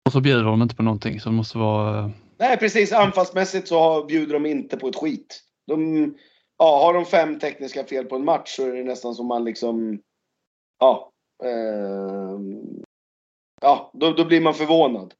Och så bjuder de inte på någonting så det måste vara eh, Nej precis, anfallsmässigt så bjuder de inte på ett skit. De, ja, har de fem tekniska fel på en match så är det nästan som man liksom... Ja. Eh, ja, då, då blir man förvånad.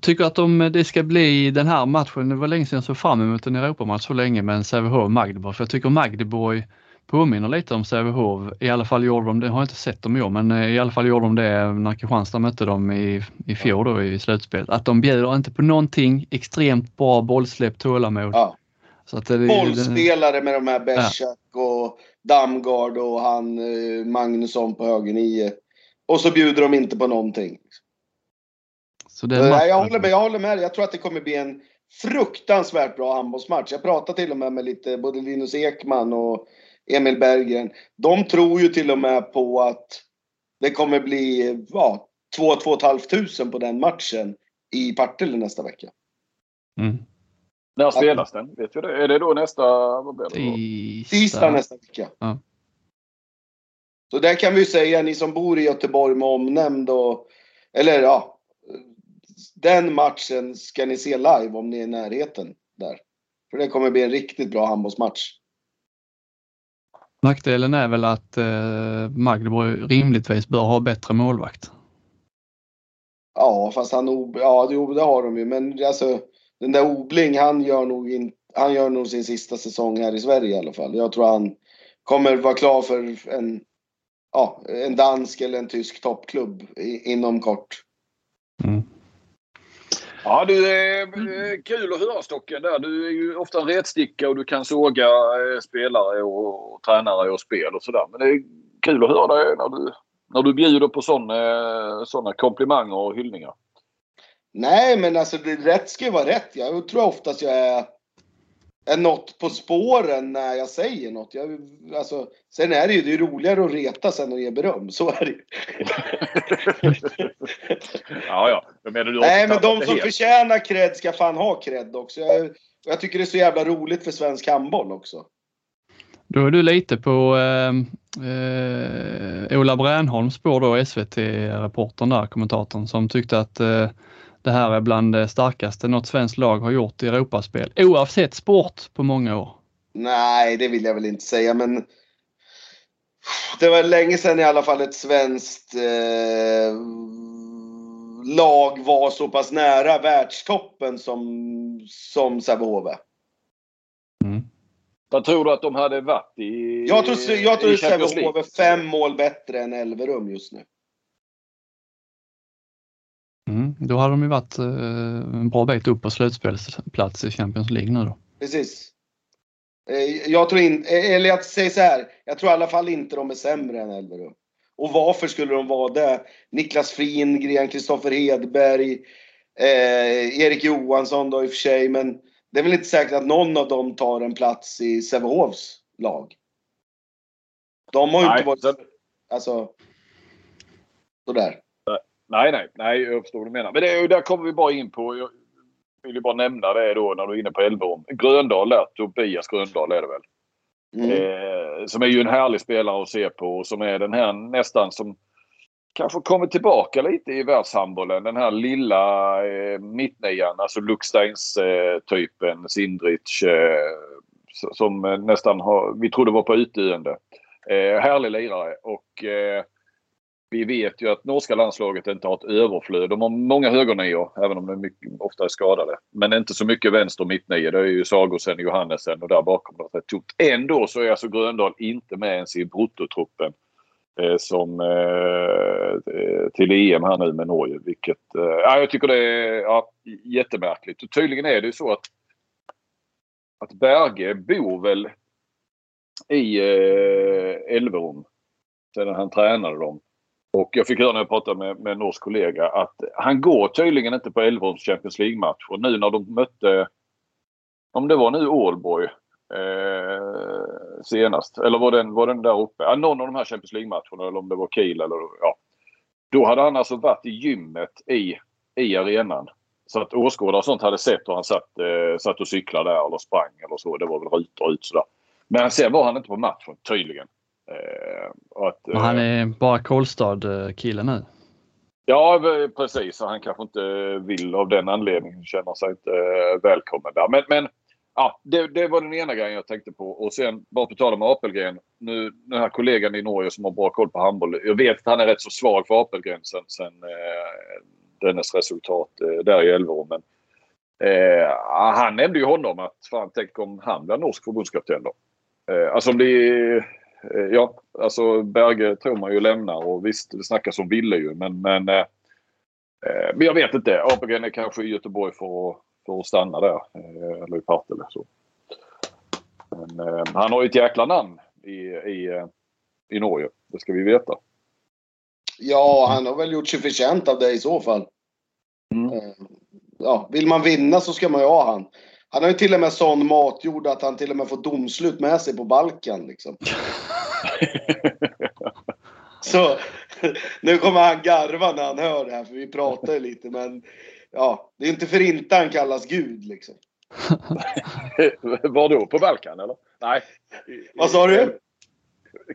Tycker att de, det ska bli den här matchen, det var länge sedan jag såg fram emot en Europamatch så länge med en Sävehof Magdeburg. För jag tycker Magdeburg påminner lite om Sävehof. I alla fall gjorde de det, jag har inte sett dem i år, men eh, i alla fall gjorde de det när Kristianstad mötte dem i, i fjol då i slutspelet. Att de bjuder inte på någonting, extremt bra bollsläpp, tålamod. Ja. Så att det, Bollspelare med de här Bersak och Damgard och han eh, Magnusson på höger nio. Och så bjuder de inte på någonting. så det Nej, jag match- håller med. Jag håller med. Jag tror att det kommer bli en fruktansvärt bra handbollsmatch. Jag pratade till och med med lite, både Linus Ekman och Emil Berggren. De tror ju till och med på att det kommer bli ja, 2 500 på den matchen i Partille nästa vecka. Mm. När spelas den? Vet det? Är det då nästa... Vad blir det då? Tisdag nästa vecka. Ja. Så där kan vi ju säga, ni som bor i Göteborg med omnämnd och... Eller ja. Den matchen ska ni se live om ni är i närheten där. För det kommer bli en riktigt bra handbollsmatch. Nackdelen är väl att eh, Magdeburg rimligtvis bör ha bättre målvakt. Ja, fast han... Ja, jo, det har de ju. Men alltså, den där Obling, han gör nog in, Han gör nog sin sista säsong här i Sverige i alla fall. Jag tror han kommer vara klar för en... Ja, en dansk eller en tysk toppklubb i, inom kort. Mm. Ja du, eh, kul att höra Stocken där. Du är ju ofta en retsticka och du kan såga eh, spelare och, och tränare och spel och sådär. Men det är kul att höra dig när du, när du bjuder på sådana såna komplimanger och hyllningar. Nej, men alltså det, rätt ska ju vara rätt. Jag tror oftast jag är, är något på spåren när jag säger något. Jag, alltså, sen är det ju det är roligare att reta sen och ge beröm. Så är det ju. ja, ja. Men menar du Nej, men de som helt? förtjänar cred ska fan ha cred också. Jag, jag tycker det är så jävla roligt för svensk handboll också. Då är du lite på eh, eh, Ola Bränholms spår då, SVT-reportern där, kommentatorn, som tyckte att eh, det här är bland det starkaste något svenskt lag har gjort i Europaspel, oavsett sport på många år. Nej, det vill jag väl inte säga, men det var länge sedan i alla fall ett svenskt eh, lag var så pass nära världstoppen som, som Sävehof. Mm. Vad tror du att de hade varit i Jag tror, jag tror i att Champions Sävehof är fem mål bättre än Elverum just nu. Mm. Då hade de ju varit eh, en bra bit upp på slutspelsplats i Champions League nu då. Precis. Eh, Jag tror inte, eller jag säger så här. Jag tror i alla fall inte de är sämre än Elverum. Och varför skulle de vara det? Niklas Fingren, Kristoffer Hedberg, eh, Erik Johansson då i och för sig. Men det är väl inte säkert att någon av dem tar en plats i Sävehofs lag. De har ju Nej, inte varit... Alltså... Sådär. Nej, nej, nej, jag förstår vad du menar. Men det, där kommer vi bara in på. Jag vill ju bara nämna det då när du är inne på Elverum. Gröndal där, Tobias Gröndal är det väl. Mm. Eh, som är ju en härlig spelare att se på och som är den här nästan som kanske kommer tillbaka lite i världshandbollen. Den här lilla eh, mittnian, alltså Lucksteins eh, Sindrich. Eh, som nästan har, vi trodde var på utdöende. Eh, härlig lirare och eh, vi vet ju att norska landslaget inte har ett överflöd. De har många högernior, även om de mycket, ofta är skadade. Men inte så mycket vänster och mittnio. Det är ju Sagosen, Johannesen och där bakom. det är rätt. Ändå så är alltså Gröndal inte med ens i bruttotruppen. Eh, som eh, till EM här nu med Norge. Vilket, eh, jag tycker det är ja, jättemärkligt. Och tydligen är det ju så att att Berge bor väl i eh, Elverum sedan han tränade dem. Och jag fick höra när jag pratade med, med en norsk kollega att han går tydligen inte på Elfsborgs Champions League-match. Och nu när de mötte, om det var nu Ålborg eh, senast, eller var den, var den där uppe? Ja, någon av de här Champions League-matcherna eller om det var Kiel eller ja. Då hade han alltså varit i gymmet i, i arenan. Så att åskådare och sånt hade sett hur han satt, eh, satt och cyklade där eller sprang eller så. Det var väl rutor ut sådär. Men sen var han inte på matchen tydligen. Eh, Eh, att, Men han är bara Kolstad-kille nu? Ja precis. Han kanske inte vill av den anledningen känna sig inte eh, välkommen där. Men, men ja, det, det, var den ena grejen jag tänkte på. Och sen bara på tal om Apelgren. Nu den här kollegan i Norge som har bra koll på handboll. Jag vet att han är rätt så svag för Apelgren sen, sen eh, dennes resultat eh, där i Elverum. Men eh, han nämnde ju honom att fan tänk om han blir norsk förbundskapten då. Eh, alltså om det eh, Ja, alltså Berge tror man ju lämnar och visst det snackas om Ville ju men men, eh, eh men jag vet inte. Apelgren är kanske i Göteborg för att, för att stanna där. Eh, eller i Partille så. Men eh, han har ju ett jäkla namn i, i, i Norge. Det ska vi veta. Ja, han har väl gjort sig förtjänt av det i så fall. Mm. Ja, vill man vinna så ska man ju ha han. Han har ju till och med sån matjord att han till och med får domslut med sig på Balkan. Liksom. så nu kommer han garva när han hör det här för vi pratar ju lite men ja, det är inte för inte han kallas Gud liksom. Var då? På Balkan eller? Nej. Vad sa du?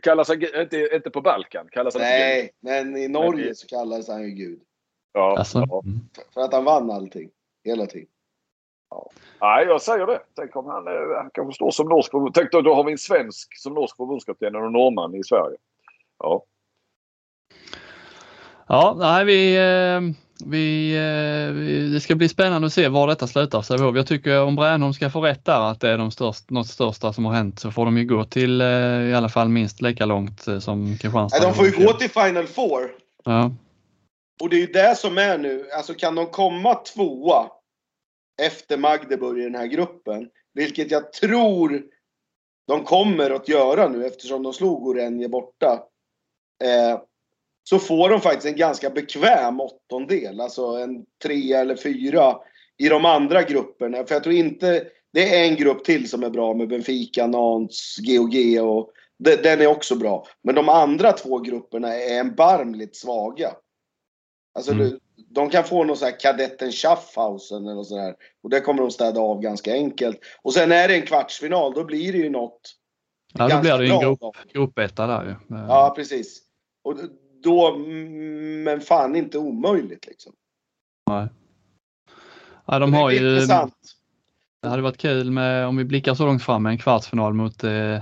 Kallas han inte, inte på Balkan? Kallas han Nej, men i Norge men, så kallas han ju Gud. Ja, alltså. ja. För att han vann allting. Hela tiden. Ja. Nej, jag säger det. Tänk om han, eh, han kanske står som norsk Tänk då, då har vi en svensk som norsk förbundskapten och en norrman i Sverige. Ja. Ja, nej, vi, eh, vi, eh, det ska bli spännande att se var detta slutar. Så jag tycker om Bränholm ska få rätt där att det är de största, något största som har hänt så får de ju gå till i alla fall minst lika långt som Kristianstad. Nej, de får ju gå till Final Four. Ja. Och det är ju det som är nu. Alltså kan de komma tvåa efter Magdeburg i den här gruppen, vilket jag tror de kommer att göra nu eftersom de slog Orenje borta. Eh, så får de faktiskt en ganska bekväm åttondel, alltså en tre eller fyra i de andra grupperna. För jag tror inte, det är en grupp till som är bra med Benfica, Nantes, GOG och den är också bra. Men de andra två grupperna är erbarmligt svaga. Alltså mm. de kan få någon sån här kadetten Schaffhausen eller något sådär. Och det kommer de städa av ganska enkelt. Och sen är det en kvartsfinal, då blir det ju något Ja, då blir det ju en grupp, gruppetta där ju. Ja, precis. Och då, men fan inte omöjligt liksom. Nej. Ja, de har ju... Intressant. Det hade varit kul med, om vi blickar så långt fram, en kvartsfinal mot eh,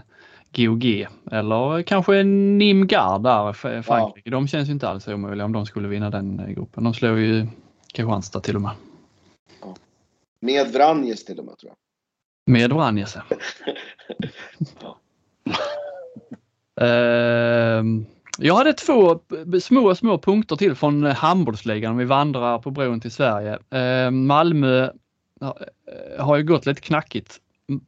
GOG eller kanske Nimgard där, Frankrike. Ja. De känns ju inte alls omöjliga om de skulle vinna den eh, gruppen. De slår ju Kristianstad till och med. Ja. Med Vranjes till och med tror jag. Med Vranjes ja. uh, jag hade två små, små punkter till från handbollsligan om vi vandrar på bron till Sverige. Uh, Malmö har ju gått lite knackigt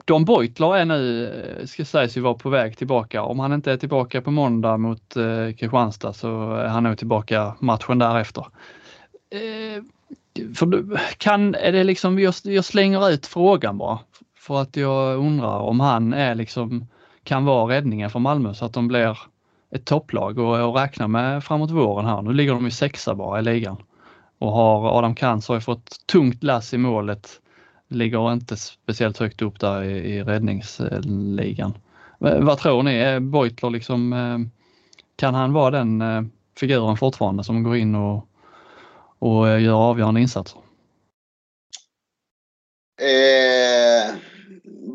Don Beutler är nu, eh, ska sägas ju vara på väg tillbaka. Om han inte är tillbaka på måndag mot eh, Kristianstad så är han nog tillbaka matchen därefter. Eh, för kan, är det liksom, jag, jag slänger ut frågan bara för att jag undrar om han är liksom, kan vara räddningen för Malmö så att de blir ett topplag och, och räkna med framåt våren här. Nu ligger de ju sexa bara i ligan och har Adam Kantz har ju fått tungt lass i målet ligger inte speciellt högt upp där i, i räddningsligan. Vad tror ni? Eh, Är Beutler liksom, eh, kan han vara den eh, figuren fortfarande som går in och, och gör avgörande insatser? Eh,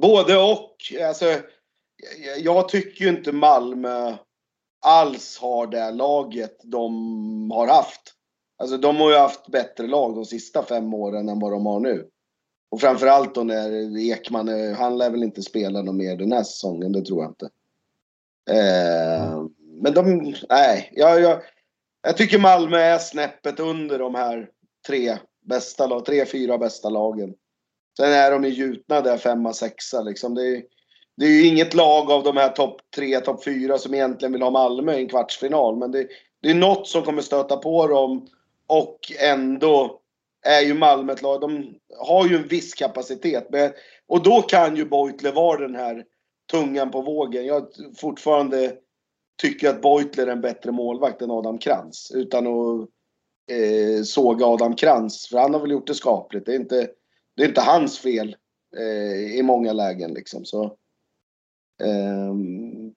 både och. Alltså, jag tycker ju inte Malmö alls har det laget de har haft. Alltså de har ju haft bättre lag de sista fem åren än vad de har nu. Och framförallt då när Ekman, eh, han lär väl inte spela något mer den här säsongen, det tror jag inte. Eh, men de, nej, jag, jag, jag tycker Malmö är snäppet under de här tre bästa tre, fyra bästa lagen. Sen är de ju gjutna där femma, sexa liksom. Det är, det är ju inget lag av de här topp tre, topp fyra som egentligen vill ha Malmö i en kvartsfinal. Men det, det är något som kommer stöta på dem och ändå är ju Malmö ett lag. De har ju en viss kapacitet. Men, och då kan ju Beutler vara den här tungan på vågen. Jag fortfarande tycker att Beutler är en bättre målvakt än Adam Krantz. Utan att eh, såga Adam Krantz. För han har väl gjort det skapligt. Det är inte, det är inte hans fel eh, i många lägen liksom. Så, eh,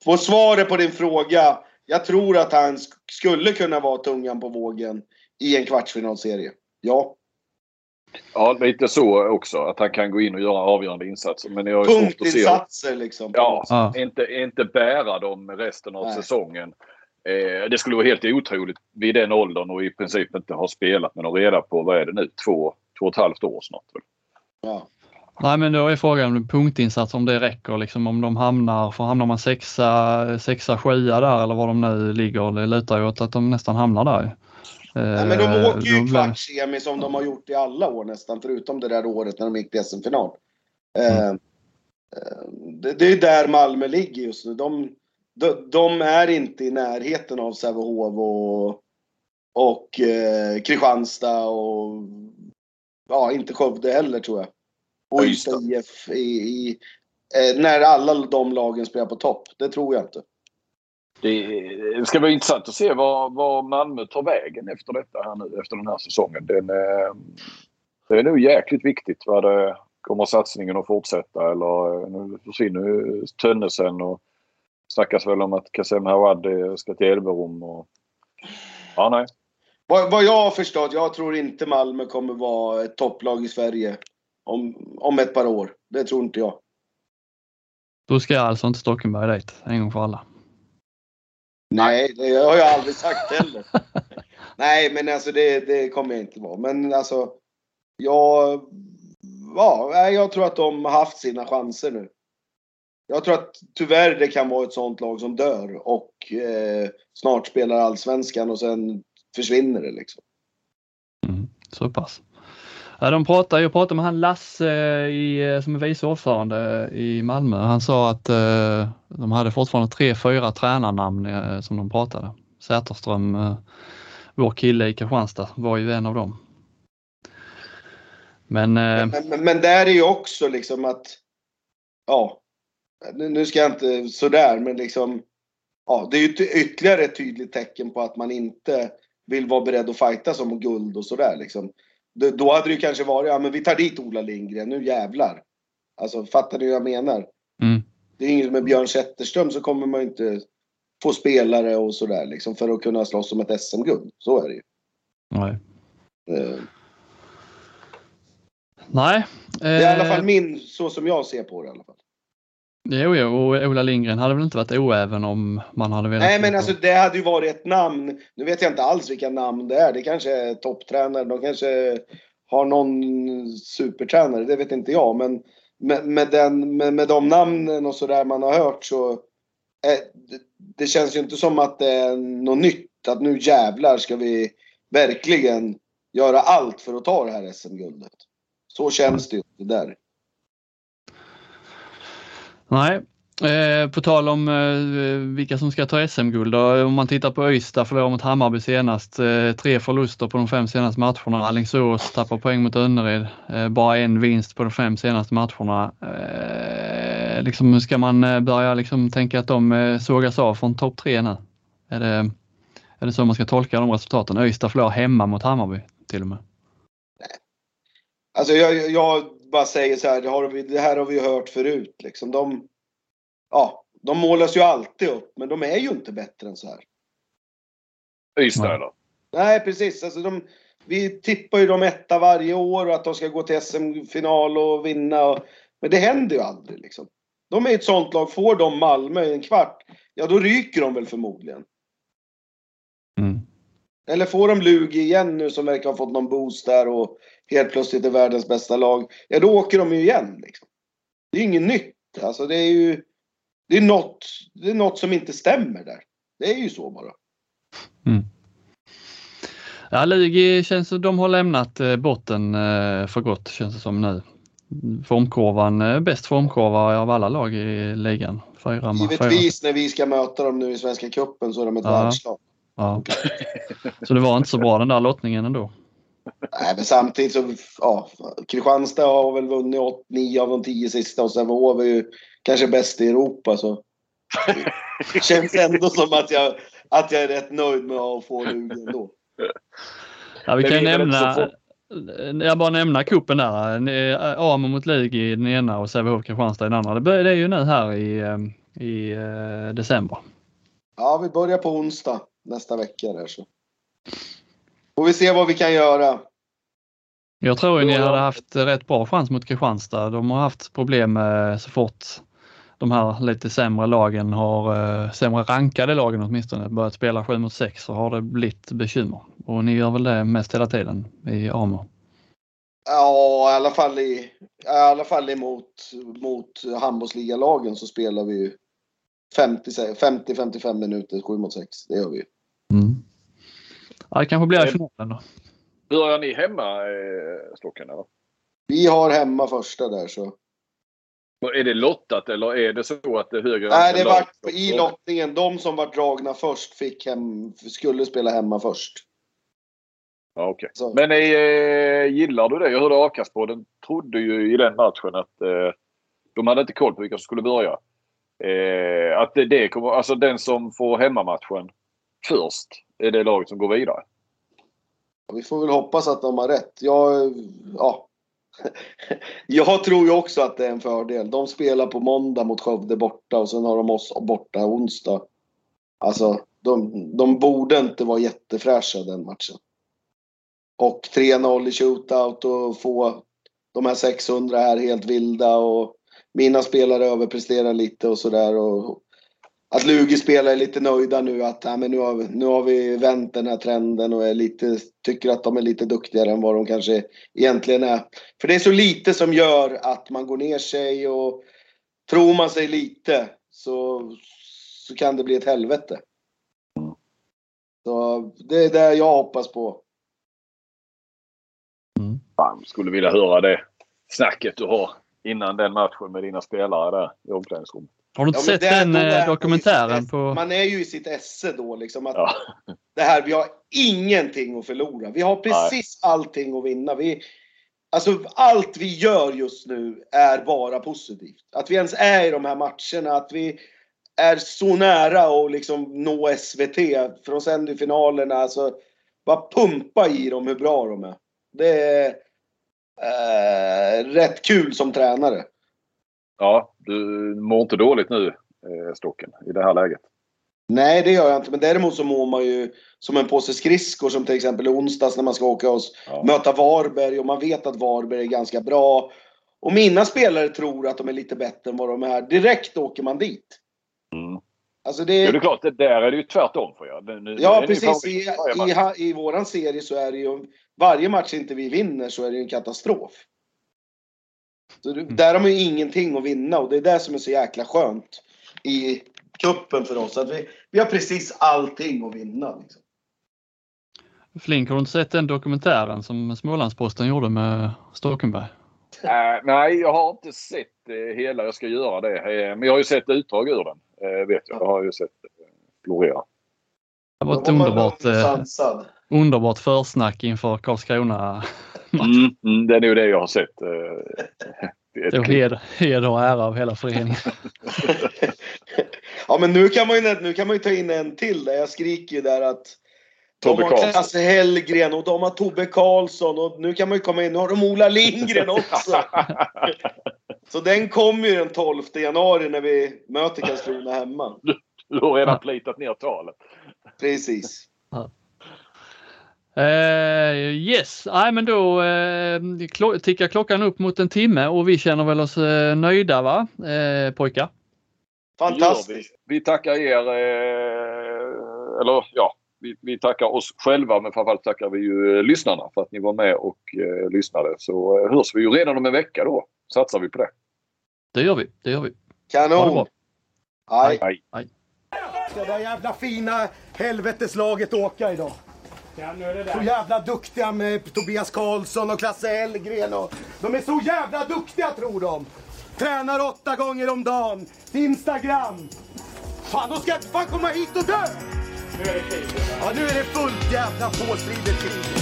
på svaret på din fråga. Jag tror att han skulle kunna vara tungan på vågen i en kvartsfinalserie. Ja. Ja, lite så också. Att han kan gå in och göra avgörande insatser. Men jag har Punktinsatser liksom. Ja, ja, Inte, inte bära dem resten av Nej. säsongen. Eh, det skulle vara helt otroligt vid den åldern och i princip inte ha spelat med någon reda på, vad är det nu, två, två och ett halvt år snart. Ja. Nej men då är frågan om punktinsats om det räcker liksom om de hamnar, för hamnar man sexa, sexa, sjua där eller var de nu ligger, det lutar ju åt att de nästan hamnar där. Nej, men de eh, åker ju kvartssemi som de har gjort i alla år nästan, förutom det där året när de gick till SM-final. Eh, mm. Det, det är där Malmö ligger just nu. De, de, de är inte i närheten av Sävehof och, och eh, Kristianstad och ja, inte Skövde heller tror jag. Och Ystad IF i, i, när alla de lagen spelar på topp. Det tror jag inte. Det ska bli intressant att se var, var Malmö tar vägen efter detta här nu, efter den här säsongen. Den, eh, det är nog jäkligt viktigt. Vad det, kommer satsningen att fortsätta eller eh, nu försvinner Tönnesen och snackas väl om att Kassem Hawad ska till Elverum. Och... Ja, nej. Vad, vad jag har förstått, jag tror inte Malmö kommer vara ett topplag i Sverige om, om ett par år. Det tror inte jag. Då ska alltså inte Stockenberg dit en gång för alla. Nej, det har jag aldrig sagt heller. Nej, men alltså det, det kommer jag inte vara. Men alltså, jag, ja, jag tror att de har haft sina chanser nu. Jag tror att tyvärr det kan vara ett sånt lag som dör och eh, snart spelar allsvenskan och sen försvinner det liksom. Mm, så pass. Ja, de pratade, jag pratade med han Lasse i, eh, som är vice ordförande i Malmö. Han sa att eh, de hade fortfarande tre, fyra tränarnamn eh, som de pratade. Säterström, eh, vår kille i Kristianstad, var ju en av dem. Men, eh, men, men, men där är ju också liksom att, ja, nu ska jag inte sådär, men liksom, ja, det är ju ytterligare ett tydligt tecken på att man inte vill vara beredd att fighta om guld och sådär liksom då hade det kanske varit, ja men vi tar dit Ola Lindgren, nu jävlar. Alltså fattar ni hur jag menar? Mm. Det är inget med Björn Zetterström så kommer man inte få spelare och sådär liksom för att kunna slåss om ett SM-guld. Så är det ju. Nej. Uh. Nej. Det är i alla fall eh. min, så som jag ser på det i alla fall. Jo, jo, och Ola Lindgren hade väl inte varit oäven om man hade velat. Nej, men alltså det hade ju varit ett namn. Nu vet jag inte alls vilka namn det är. Det kanske är topptränare. De kanske har någon supertränare. Det vet inte jag. Men med, med, den, med, med de namnen och sådär man har hört så. Eh, det, det känns ju inte som att det är något nytt. Att nu jävlar ska vi verkligen göra allt för att ta det här SM-guldet. Så känns det ju där. Nej, eh, på tal om eh, vilka som ska ta SM-guld. Om man tittar på Öysta förlorade mot Hammarby senast. Eh, tre förluster på de fem senaste matcherna. Alingsås tappar poäng mot Önnered. Eh, bara en vinst på de fem senaste matcherna. Eh, liksom, ska man eh, börja liksom tänka att de eh, sågas av från topp tre nu? Är det, är det så man ska tolka de resultaten? Öysta förlorar hemma mot Hammarby till och med. Alltså jag, jag bara säger så här, det, har vi, det här har vi hört förut. Liksom. De, ja, de målas ju alltid upp, men de är ju inte bättre än så här. Ystad eller? Nej, precis. Alltså de, vi tippar ju dem etta varje år och att de ska gå till SM-final och vinna. Och, men det händer ju aldrig liksom. De är ett sånt lag, får de Malmö i en kvart, ja då ryker de väl förmodligen. Mm. Eller får de Lugi igen nu som verkar ha fått någon boost där och helt plötsligt är världens bästa lag. Ja, då åker de ju igen. Liksom. Det är inget nytt. Alltså det är ju... Det är, något, det är något som inte stämmer där. Det är ju så bara. Mm. Ja, Lugi känns som de har lämnat eh, botten eh, för gott känns det som nu. formkurvan, eh, bäst formkurva av alla lag i ligan. Fyra, Givetvis fyra. när vi ska möta dem nu i Svenska Cupen så är de ett ja. världslag. Ja. Så det var inte så bra den där lottningen ändå. Nej, men samtidigt så, ja, Kristianstad har väl vunnit 8, 9 av de 10 sista och Sävehof är ju kanske bäst i Europa så. Det känns ändå som att jag, att jag är rätt nöjd med att få Lugi ändå. Ja, vi kan nämna, jag bara nämna kuppen där. Amo mot Lugi i den ena och Sävehof Kristianstad i den andra. Det är ju nu här i, eh, i eh, december. Ja, vi börjar på onsdag nästa vecka där så. Får vi se vad vi kan göra. Jag tror att ni hade haft rätt bra chans mot Kristianstad. De har haft problem med så fort de här lite sämre lagen har, eh, sämre rankade lagen åtminstone, börjat spela 7 mot 6 så har det blivit bekymmer. Och ni gör väl det mest hela tiden i AMO? Ja, i alla fall, i, i alla fall emot mot handbollsligalagen så spelar vi ju 50-55 minuter 7 mot 6. Det gör vi ju. Mm. Ja, det kanske blir i finalen då. Börjar ni hemma, eh, Stocken? Eller? Vi har hemma första där så. Är det lottat eller är det så att det högre? Nej, det var i lottningen. De som var dragna först fick hem, skulle spela hemma först. Ja, okay. Men eh, gillar du det? Jag hörde Avkastpodden trodde ju i den matchen att eh, de hade inte koll på vilka som skulle börja. Eh, att det, det kommer, alltså den som får hemmamatchen först är det laget som går vidare. Vi får väl hoppas att de har rätt. Jag, ja. jag tror ju också att det är en fördel. De spelar på måndag mot Skövde borta och sen har de oss borta onsdag. Alltså, de, de borde inte vara jättefräscha den matchen. Och 3-0 i shootout och få de här 600 här helt vilda och mina spelare överpresterar lite och sådär att Lugi spelare är lite nöjda nu att ja, men nu, har vi, nu har vi vänt den här trenden och är lite, tycker att de är lite duktigare än vad de kanske egentligen är. För det är så lite som gör att man går ner sig och tror man sig lite så, så kan det bli ett helvete. Så det är det jag hoppas på. Mm. Fan, skulle vilja höra det snacket du har innan den matchen med dina spelare där i omklädningsrummet. Har du inte ja, sett den eh, dokumentären? På... Man är ju i sitt esse då liksom. Att ja. Det här, vi har ingenting att förlora. Vi har precis Nej. allting att vinna. Vi, alltså allt vi gör just nu är bara positivt. Att vi ens är i de här matcherna, att vi är så nära att liksom nå SVT. För de sänder finalerna. Alltså, bara pumpa i dem hur bra de är. Det är eh, rätt kul som tränare. Ja, du mår inte dåligt nu, eh, Stocken, i det här läget. Nej, det gör jag inte. Men däremot så mår man ju som en påse skridskor som till exempel i onsdags när man ska åka och ja. möta Varberg och man vet att Varberg är ganska bra. Och mina spelare tror att de är lite bättre än vad de är. Direkt åker man dit. Mm. Alltså det... Ja, det är klart. Det där är det ju tvärtom för er. Nu, ja, precis. I, i, I våran serie så är det ju... Varje match inte vi vinner så är det ju en katastrof. Så mm. Där har man ju ingenting att vinna och det är det som är så jäkla skönt i kuppen för oss. Att vi, vi har precis allting att vinna. Liksom. Flink, har du inte sett den dokumentären som Smålandsposten gjorde med Ståkenberg? Uh, nej, jag har inte sett uh, hela. Jag ska göra det. Uh, men jag har ju sett utdrag ur den. Uh, vet jag. Jag har ju sett uh, florera. Det var ett underbart, underbart försnack inför Karlskrona Mm, mm, det är nog det jag har sett. Eh, det är heder, heder och ära av hela föreningen. ja men nu kan, man ju, nu kan man ju ta in en till där. Jag skriker ju där att de har Klasse Hellgren och de har Tobbe Karlsson och nu kan man ju komma in. Nu har de Ola Lindgren också. Så den kommer ju den 12 januari när vi möter Karlskrona hemma. Du, du har redan plitat ner talet. Precis. Ja. Uh, yes, nej men då uh, klo tickar klockan upp mot en timme och vi känner väl oss uh, nöjda va, uh, pojkar? Fantastiskt! Vi. vi. tackar er, eller ja, vi, vi, tackar oss själva men framförallt tackar vi ju lyssnarna för att ni var med och lyssnade. Så hörs vi ju redan om en vecka då. Satsar vi på det. Det gör vi, det gör vi. Kanon! Hej! Hej. Ska det jävla fina helveteslaget åka idag? Så jävla duktiga med Tobias Karlsson och Klasse Elgren. Och, de är så jävla duktiga tror de. Tränar åtta gånger om dagen. Instagram. Fan, de ska fan komma hit och dö! Nu är det krig. Ja, nu är det fullt jävla påstridigt krig.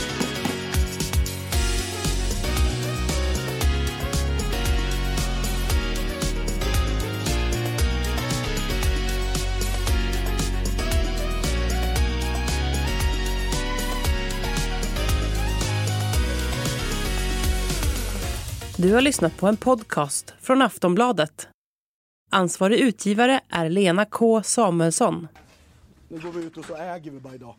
Du har lyssnat på en podcast från Aftonbladet. Ansvarig utgivare är Lena K Samuelsson. Nu går vi ut och så äger vi bara idag.